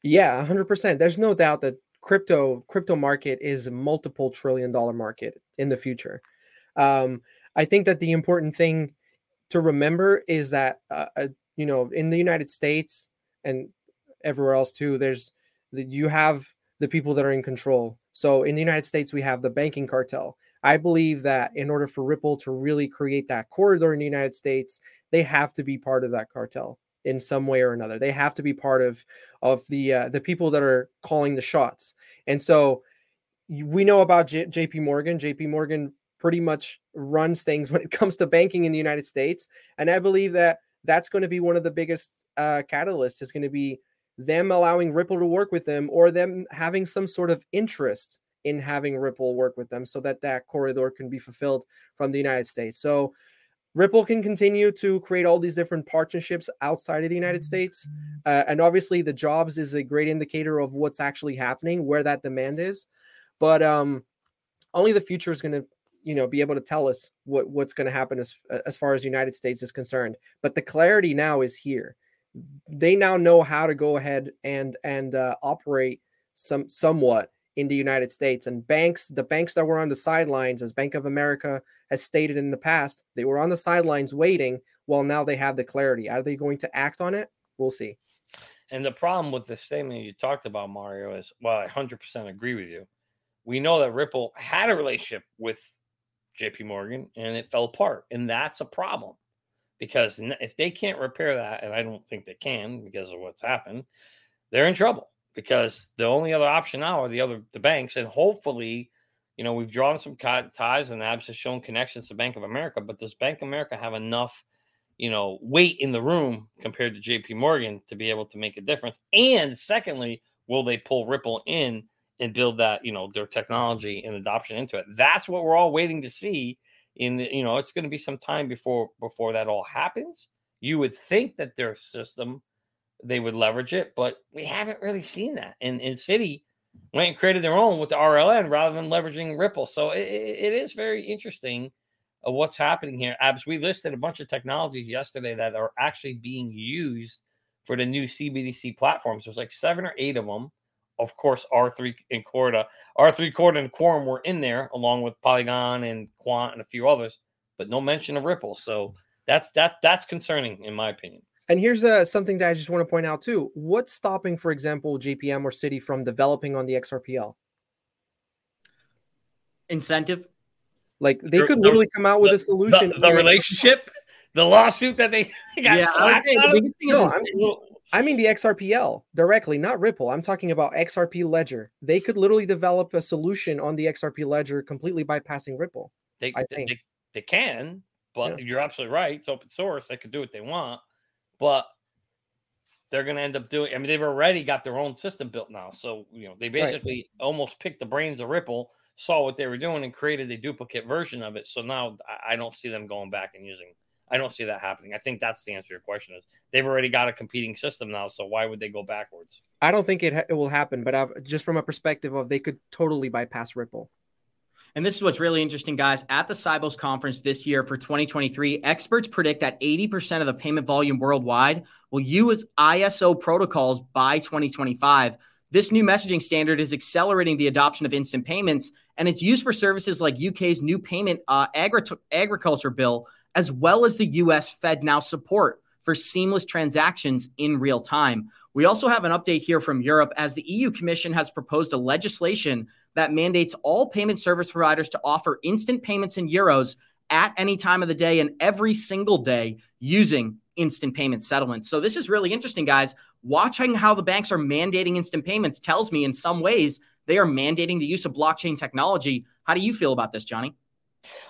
Yeah, 100%. There's no doubt that crypto crypto market is a multiple trillion dollar market in the future. Um, I think that the important thing to remember is that uh, uh, you know in the United States and everywhere else too, there's you have the people that are in control. So in the United States, we have the banking cartel. I believe that in order for Ripple to really create that corridor in the United States, they have to be part of that cartel in some way or another. They have to be part of of the uh, the people that are calling the shots. And so we know about J- JP Morgan. JP Morgan pretty much runs things when it comes to banking in the United States. And I believe that that's going to be one of the biggest uh, catalysts is going to be them allowing Ripple to work with them or them having some sort of interest in having Ripple work with them so that that corridor can be fulfilled from the United States. So Ripple can continue to create all these different partnerships outside of the United States. Uh, and obviously, the jobs is a great indicator of what's actually happening, where that demand is. But um, only the future is going to you know be able to tell us what what's going to happen as as far as the United States is concerned. But the clarity now is here. They now know how to go ahead and and uh, operate some somewhat in the United States. And banks, the banks that were on the sidelines, as Bank of America has stated in the past, they were on the sidelines waiting. Well, now they have the clarity. Are they going to act on it? We'll see. And the problem with the statement you talked about, Mario, is well, I 100% agree with you. We know that Ripple had a relationship with JP Morgan and it fell apart. And that's a problem because if they can't repair that, and I don't think they can because of what's happened, they're in trouble because the only other option now are the other the banks. And hopefully, you know, we've drawn some ties and Abs has shown connections to Bank of America, but does Bank of America have enough, you know, weight in the room compared to JP Morgan to be able to make a difference? And secondly, will they pull Ripple in and build that you know their technology and adoption into it that's what we're all waiting to see in the, you know it's going to be some time before before that all happens you would think that their system they would leverage it but we haven't really seen that and in Citi went and created their own with the rln rather than leveraging ripple so it, it is very interesting of what's happening here abs we listed a bunch of technologies yesterday that are actually being used for the new cbdc platforms there's like seven or eight of them of course, R3 and Corda. R3 Corda and Quorum were in there along with Polygon and Quant and a few others, but no mention of Ripple. So that's that's that's concerning in my opinion. And here's uh, something that I just want to point out too. What's stopping, for example, JPM or Citi from developing on the XRPL? incentive. Like they could literally come out with the, a solution. The, the relationship, the lawsuit that they got Yeah, I would say the biggest thing no, incentive. I mean the XRPL directly, not Ripple. I'm talking about XRP Ledger. They could literally develop a solution on the XRP Ledger completely bypassing Ripple. They, I think. they, they can, but you're absolutely right. It's open source. They can do what they want, but they're going to end up doing. I mean, they've already got their own system built now. So you know, they Right. basically almost picked the brains of Ripple, saw what they were doing, and created a duplicate version of it. So now I- I don't see them going back and using. I don't see that happening. I think that's the answer to your question. Is they've already got a competing system now, so why would they go backwards? I don't think it, ha- it will happen, but I've, just from a perspective of they could totally bypass Ripple. And this is what's really interesting, guys. At the Sibos conference this year for 2023, experts predict that 80% of the payment volume worldwide will use ISO protocols by 2025. This new messaging standard is accelerating the adoption of instant payments, and it's used for services like UK's new payment uh, agri- agriculture bill, as well as the US FedNow support for seamless transactions in real time. We also have an update here from Europe as the EU Commission has proposed a legislation that mandates all payment service providers to offer instant payments in euros at any time of the day and every single day using instant payment settlements. So this is really interesting, guys. Watching how the banks are mandating instant payments tells me in some ways they are mandating the use of blockchain technology. How do you feel about this, Johnny?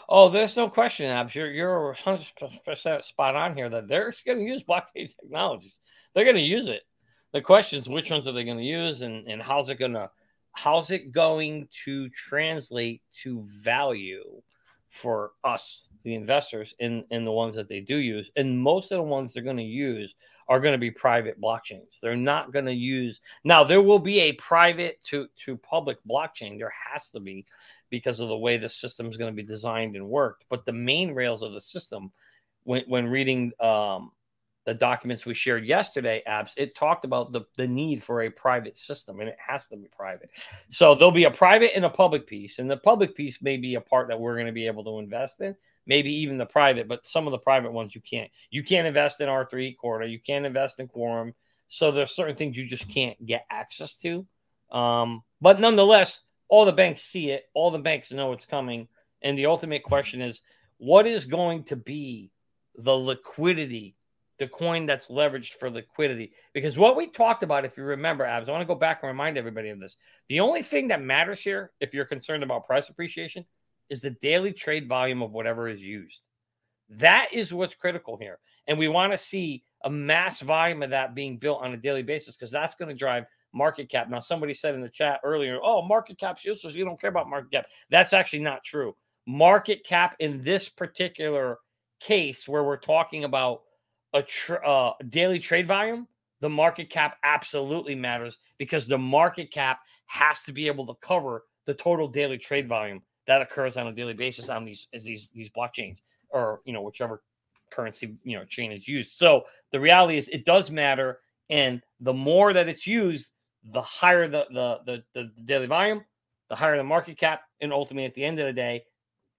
Oh, there's no question, Abs. You're you're 100 percent spot on here that they're going to use blockchain technologies. They're going to use it. The question is, which ones are they going to use, and and how's it going to how's it going to translate to value for us, the investors, in in the ones that they do use? And most of the ones they're going to use are going to be private blockchains. They're not going to use now. There will be a private to to public blockchain. There has to be because of the way the system is going to be designed and worked. But the main rails of the system, when, when reading um, the documents we shared yesterday, Abs, it talked about the, the need for a private system and it has to be private. So there'll be a private and a public piece. And the public piece may be a part that we're going to be able to invest in, maybe even the private, but some of the private ones you can't. You can't invest in R3 Corda, you can't invest in Quorum. So there's certain things you just can't get access to. Um, but nonetheless, all the banks see it, all the banks know it's coming. And the ultimate question is what is going to be the liquidity, the coin that's leveraged for liquidity? Because what we talked about, if you remember, Abs, I want to go back and remind everybody of this. The only thing that matters here, if you're concerned about price appreciation, is the daily trade volume of whatever is used. That is what's critical here. And we want to see a mass volume of that being built on a daily basis because that's going to drive market cap. Now, somebody said in the chat earlier, oh, market cap's useless. You don't care about market cap. That's actually not true. Market cap in this particular case, where we're talking about a tr- uh, daily trade volume, the market cap absolutely matters because the market cap has to be able to cover the total daily trade volume that occurs on a daily basis on these these these blockchains or you know whichever currency you know chain is used. So the reality is it does matter, and the more that it's used, the higher the the the, the daily volume, the higher the market cap, and ultimately at the end of the day,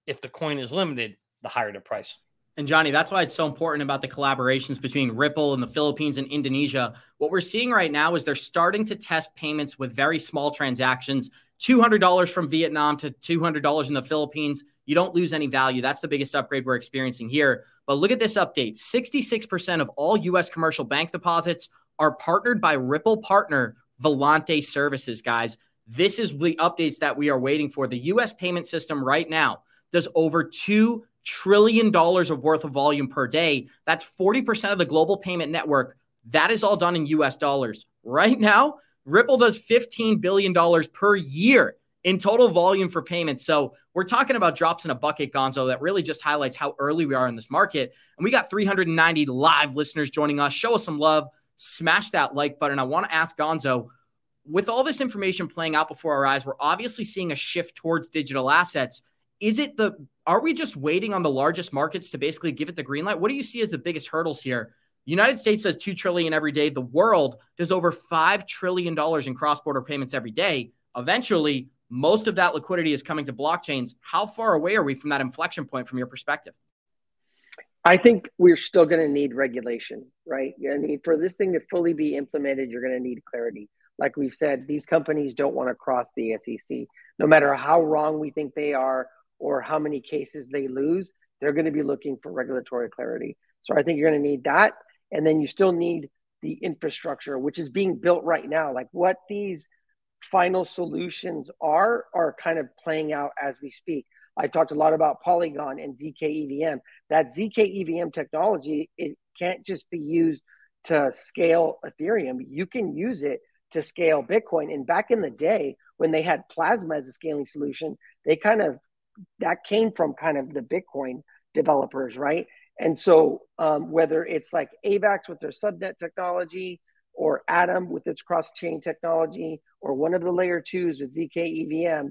if the coin is limited, the higher the price. And Johnny, that's why it's so important about the collaborations between Ripple and the Philippines and Indonesia. What we're seeing right now is they're starting to test payments with very small transactions $200 from Vietnam to $200 in the Philippines. You don't lose any value. That's the biggest upgrade we're experiencing here. But look at this update 66% of all US commercial bank deposits are partnered by Ripple partner Volante Services, guys. This is the updates that we are waiting for. The US payment system right now does over $2 trillion dollars of worth of volume per day. That's 40% of the global payment network. That is all done in US dollars. Right now, Ripple does $15 billion per year in total volume for payments. So we're talking about drops in a bucket, Gonzo, that really just highlights how early we are in this market. And we got 390 live listeners joining us. Show us some love. Smash that like button. I want to ask Gonzo, with all this information playing out before our eyes, we're obviously seeing a shift towards digital assets. Is it the are we just waiting on the largest markets to basically give it the green light? What do you see as the biggest hurdles here? United States does 2 trillion every day. The world does over 5 trillion dollars in cross-border payments every day. Eventually, most of that liquidity is coming to blockchains. How far away are we from that inflection point from your perspective? I think we're still going to need regulation, right? I mean, for this thing to fully be implemented, you're going to need clarity. Like we've said, these companies don't want to cross the SEC. no matter how wrong we think they are or how many cases they lose, they're going to be looking for regulatory clarity. So I think you're going to need that. And then you still need the infrastructure, which is being built right now. Like what these final solutions are, are kind of playing out as we speak. I talked a lot about Polygon and ZK EVM. That ZK EVM technology, it can't just be used to scale Ethereum. You can use it to scale Bitcoin. And back in the day, when they had Plasma as a scaling solution, they kind of that came from kind of the Bitcoin developers, right? And so um, whether it's like AVAX with their subnet technology, or Atom with its cross-chain technology, or one of the layer twos with ZK EVM,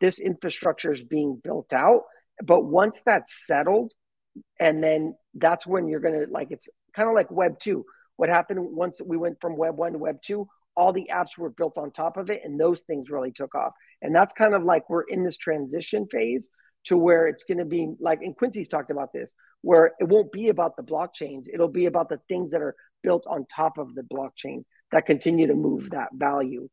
this infrastructure is being built out. But once that's settled, and then that's when you're gonna like it's kind of like Web two. What happened once we went from Web one to Web two? All the apps were built on top of it, and those things really took off. And that's kind of like we're in this transition phase to where it's going to be like, and Quincy's talked about this, where it won't be about the blockchains. It'll be about the things that are built on top of the blockchain that continue to move that value.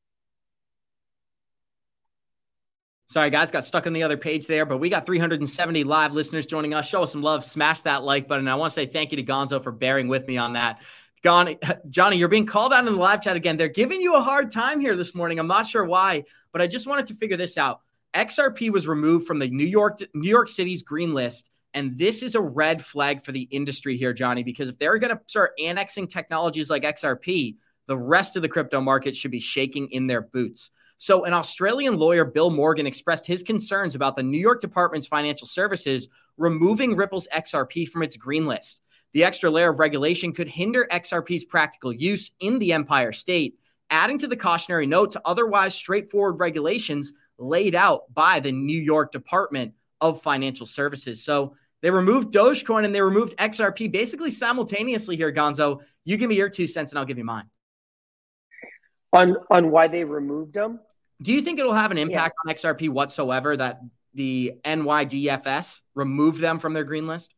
Sorry, guys, got stuck on the other page there, but we got 370 live listeners joining us. Show us some love, smash that like button. I want to say thank you to Gonzo for bearing with me on that. Johnny, Johnny, you're being called out in the live chat again. They're giving you a hard time here this morning. I'm not sure why, but I just wanted to figure this out. XRP was removed from the New York New York City's green list, and this is a red flag for the industry here, Johnny, because if they're going to start annexing technologies like XRP, the rest of the crypto market should be shaking in their boots. So, an Australian lawyer, Bill Morgan, expressed his concerns about the New York Department's financial services removing Ripple's XRP from its green list. The extra layer of regulation could hinder XRP's practical use in the Empire State, adding to the cautionary note to otherwise straightforward regulations laid out by the New York Department of Financial Services. So, they removed Dogecoin and they removed XRP basically simultaneously here, Gonzo. You give me your two cents and I'll give you mine. On on why they removed them? Do you think it'll have an impact yeah. on XRP whatsoever that the NYDFS removed them from their green list?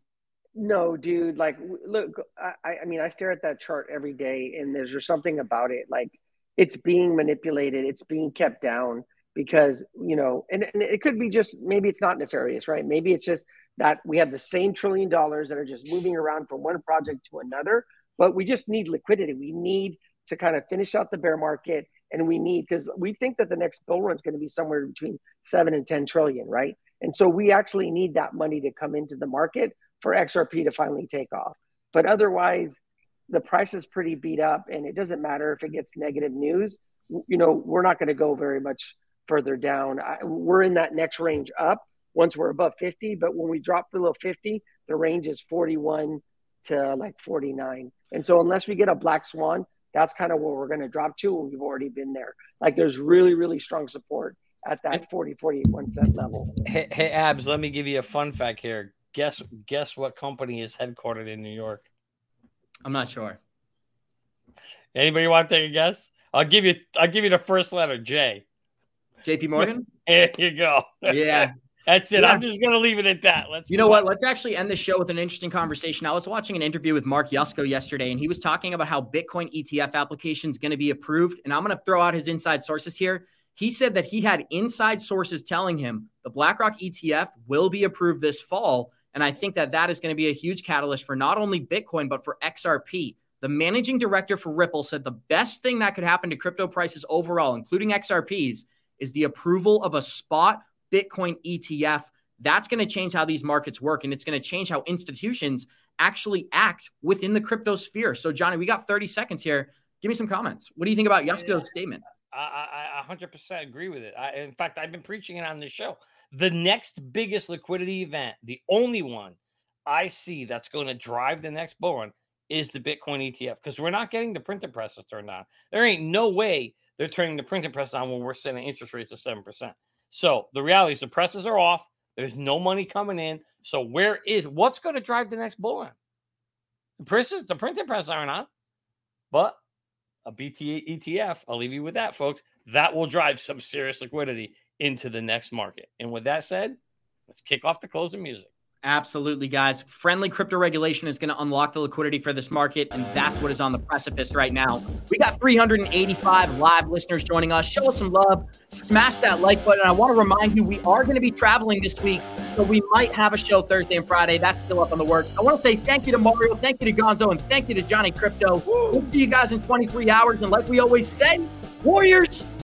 No, dude. Like, look, I, I mean, I stare at that chart every day, and there's just something about it. Like, it's being manipulated, it's being kept down because, you know, and, and it could be just maybe it's not nefarious, right? Maybe it's just that we have the same trillion dollars that are just moving around from one project to another, but we just need liquidity. We need to kind of finish out the bear market and we need because we think that the next bull run is going to be somewhere between seven and 10 trillion, right? And so we actually need that money to come into the market for XRP to finally take off. But otherwise, the price is pretty beat up, and it doesn't matter if it gets negative news. You know, we're not going to go very much further down. I, we're in that next range up once we're above 50, but when we drop below 50, the range is 41 to like 49. And so, unless we get a black swan, that's kind of where we're going to drop to. We've already been there. Like there's really, really strong support at that 40, 41 cent level. Hey, hey, Abs, let me give you a fun fact here. Guess guess what company is headquartered in New York? I'm not sure. Anybody want to take a guess? I'll give you I'll give you the first letter, J. JP Morgan? there you go. Yeah. That's it. Yeah. I'm just going to leave it at that. Let's. You know what? Let's actually end the show with an interesting conversation. I was watching an interview with Mark Yusko yesterday, and he was talking about how Bitcoin ETF application is going to be approved. And I'm going to throw out his inside sources here. He said that he had inside sources telling him the BlackRock ETF will be approved this fall. And I think that that is going to be a huge catalyst for not only Bitcoin, but for XRP. The managing director for Ripple said the best thing that could happen to crypto prices overall, including XRPs, is the approval of a spot Bitcoin ETF. That's going to change how these markets work, and it's going to change how institutions actually act within the crypto sphere. So, Johnny, we got 30 seconds here. Give me some comments. What do you think about Yusko's yeah. statement? I, I, I 100% agree with it. I, in fact, I've been preaching it on this show. The next biggest liquidity event, the only one I see that's going to drive the next bull run, is the Bitcoin ETF because we're not getting the printing presses turned on. There ain't no way they're turning the printing press on when we're setting interest rates of 7%. So the reality is the presses are off. There's no money coming in. So where is what's going to drive the next bull run? The presses, the printing press aren't on, but a BTA ETF. I'll leave you with that, folks. That will drive some serious liquidity into the next market. And with that said, let's kick off the closing music. Absolutely, guys. Friendly crypto regulation is going to unlock the liquidity for this market, and that's what is on the precipice right now. We got 385 live listeners joining us. Show us some love, smash that like button. I want to remind you, we are going to be traveling this week, so we might have a show Thursday and Friday. That's still up on the works. I want to say thank you to Mario, thank you to Gonzo, and thank you to Johnny Krypto. We'll see you guys in 23 hours, and like we always say, Warriors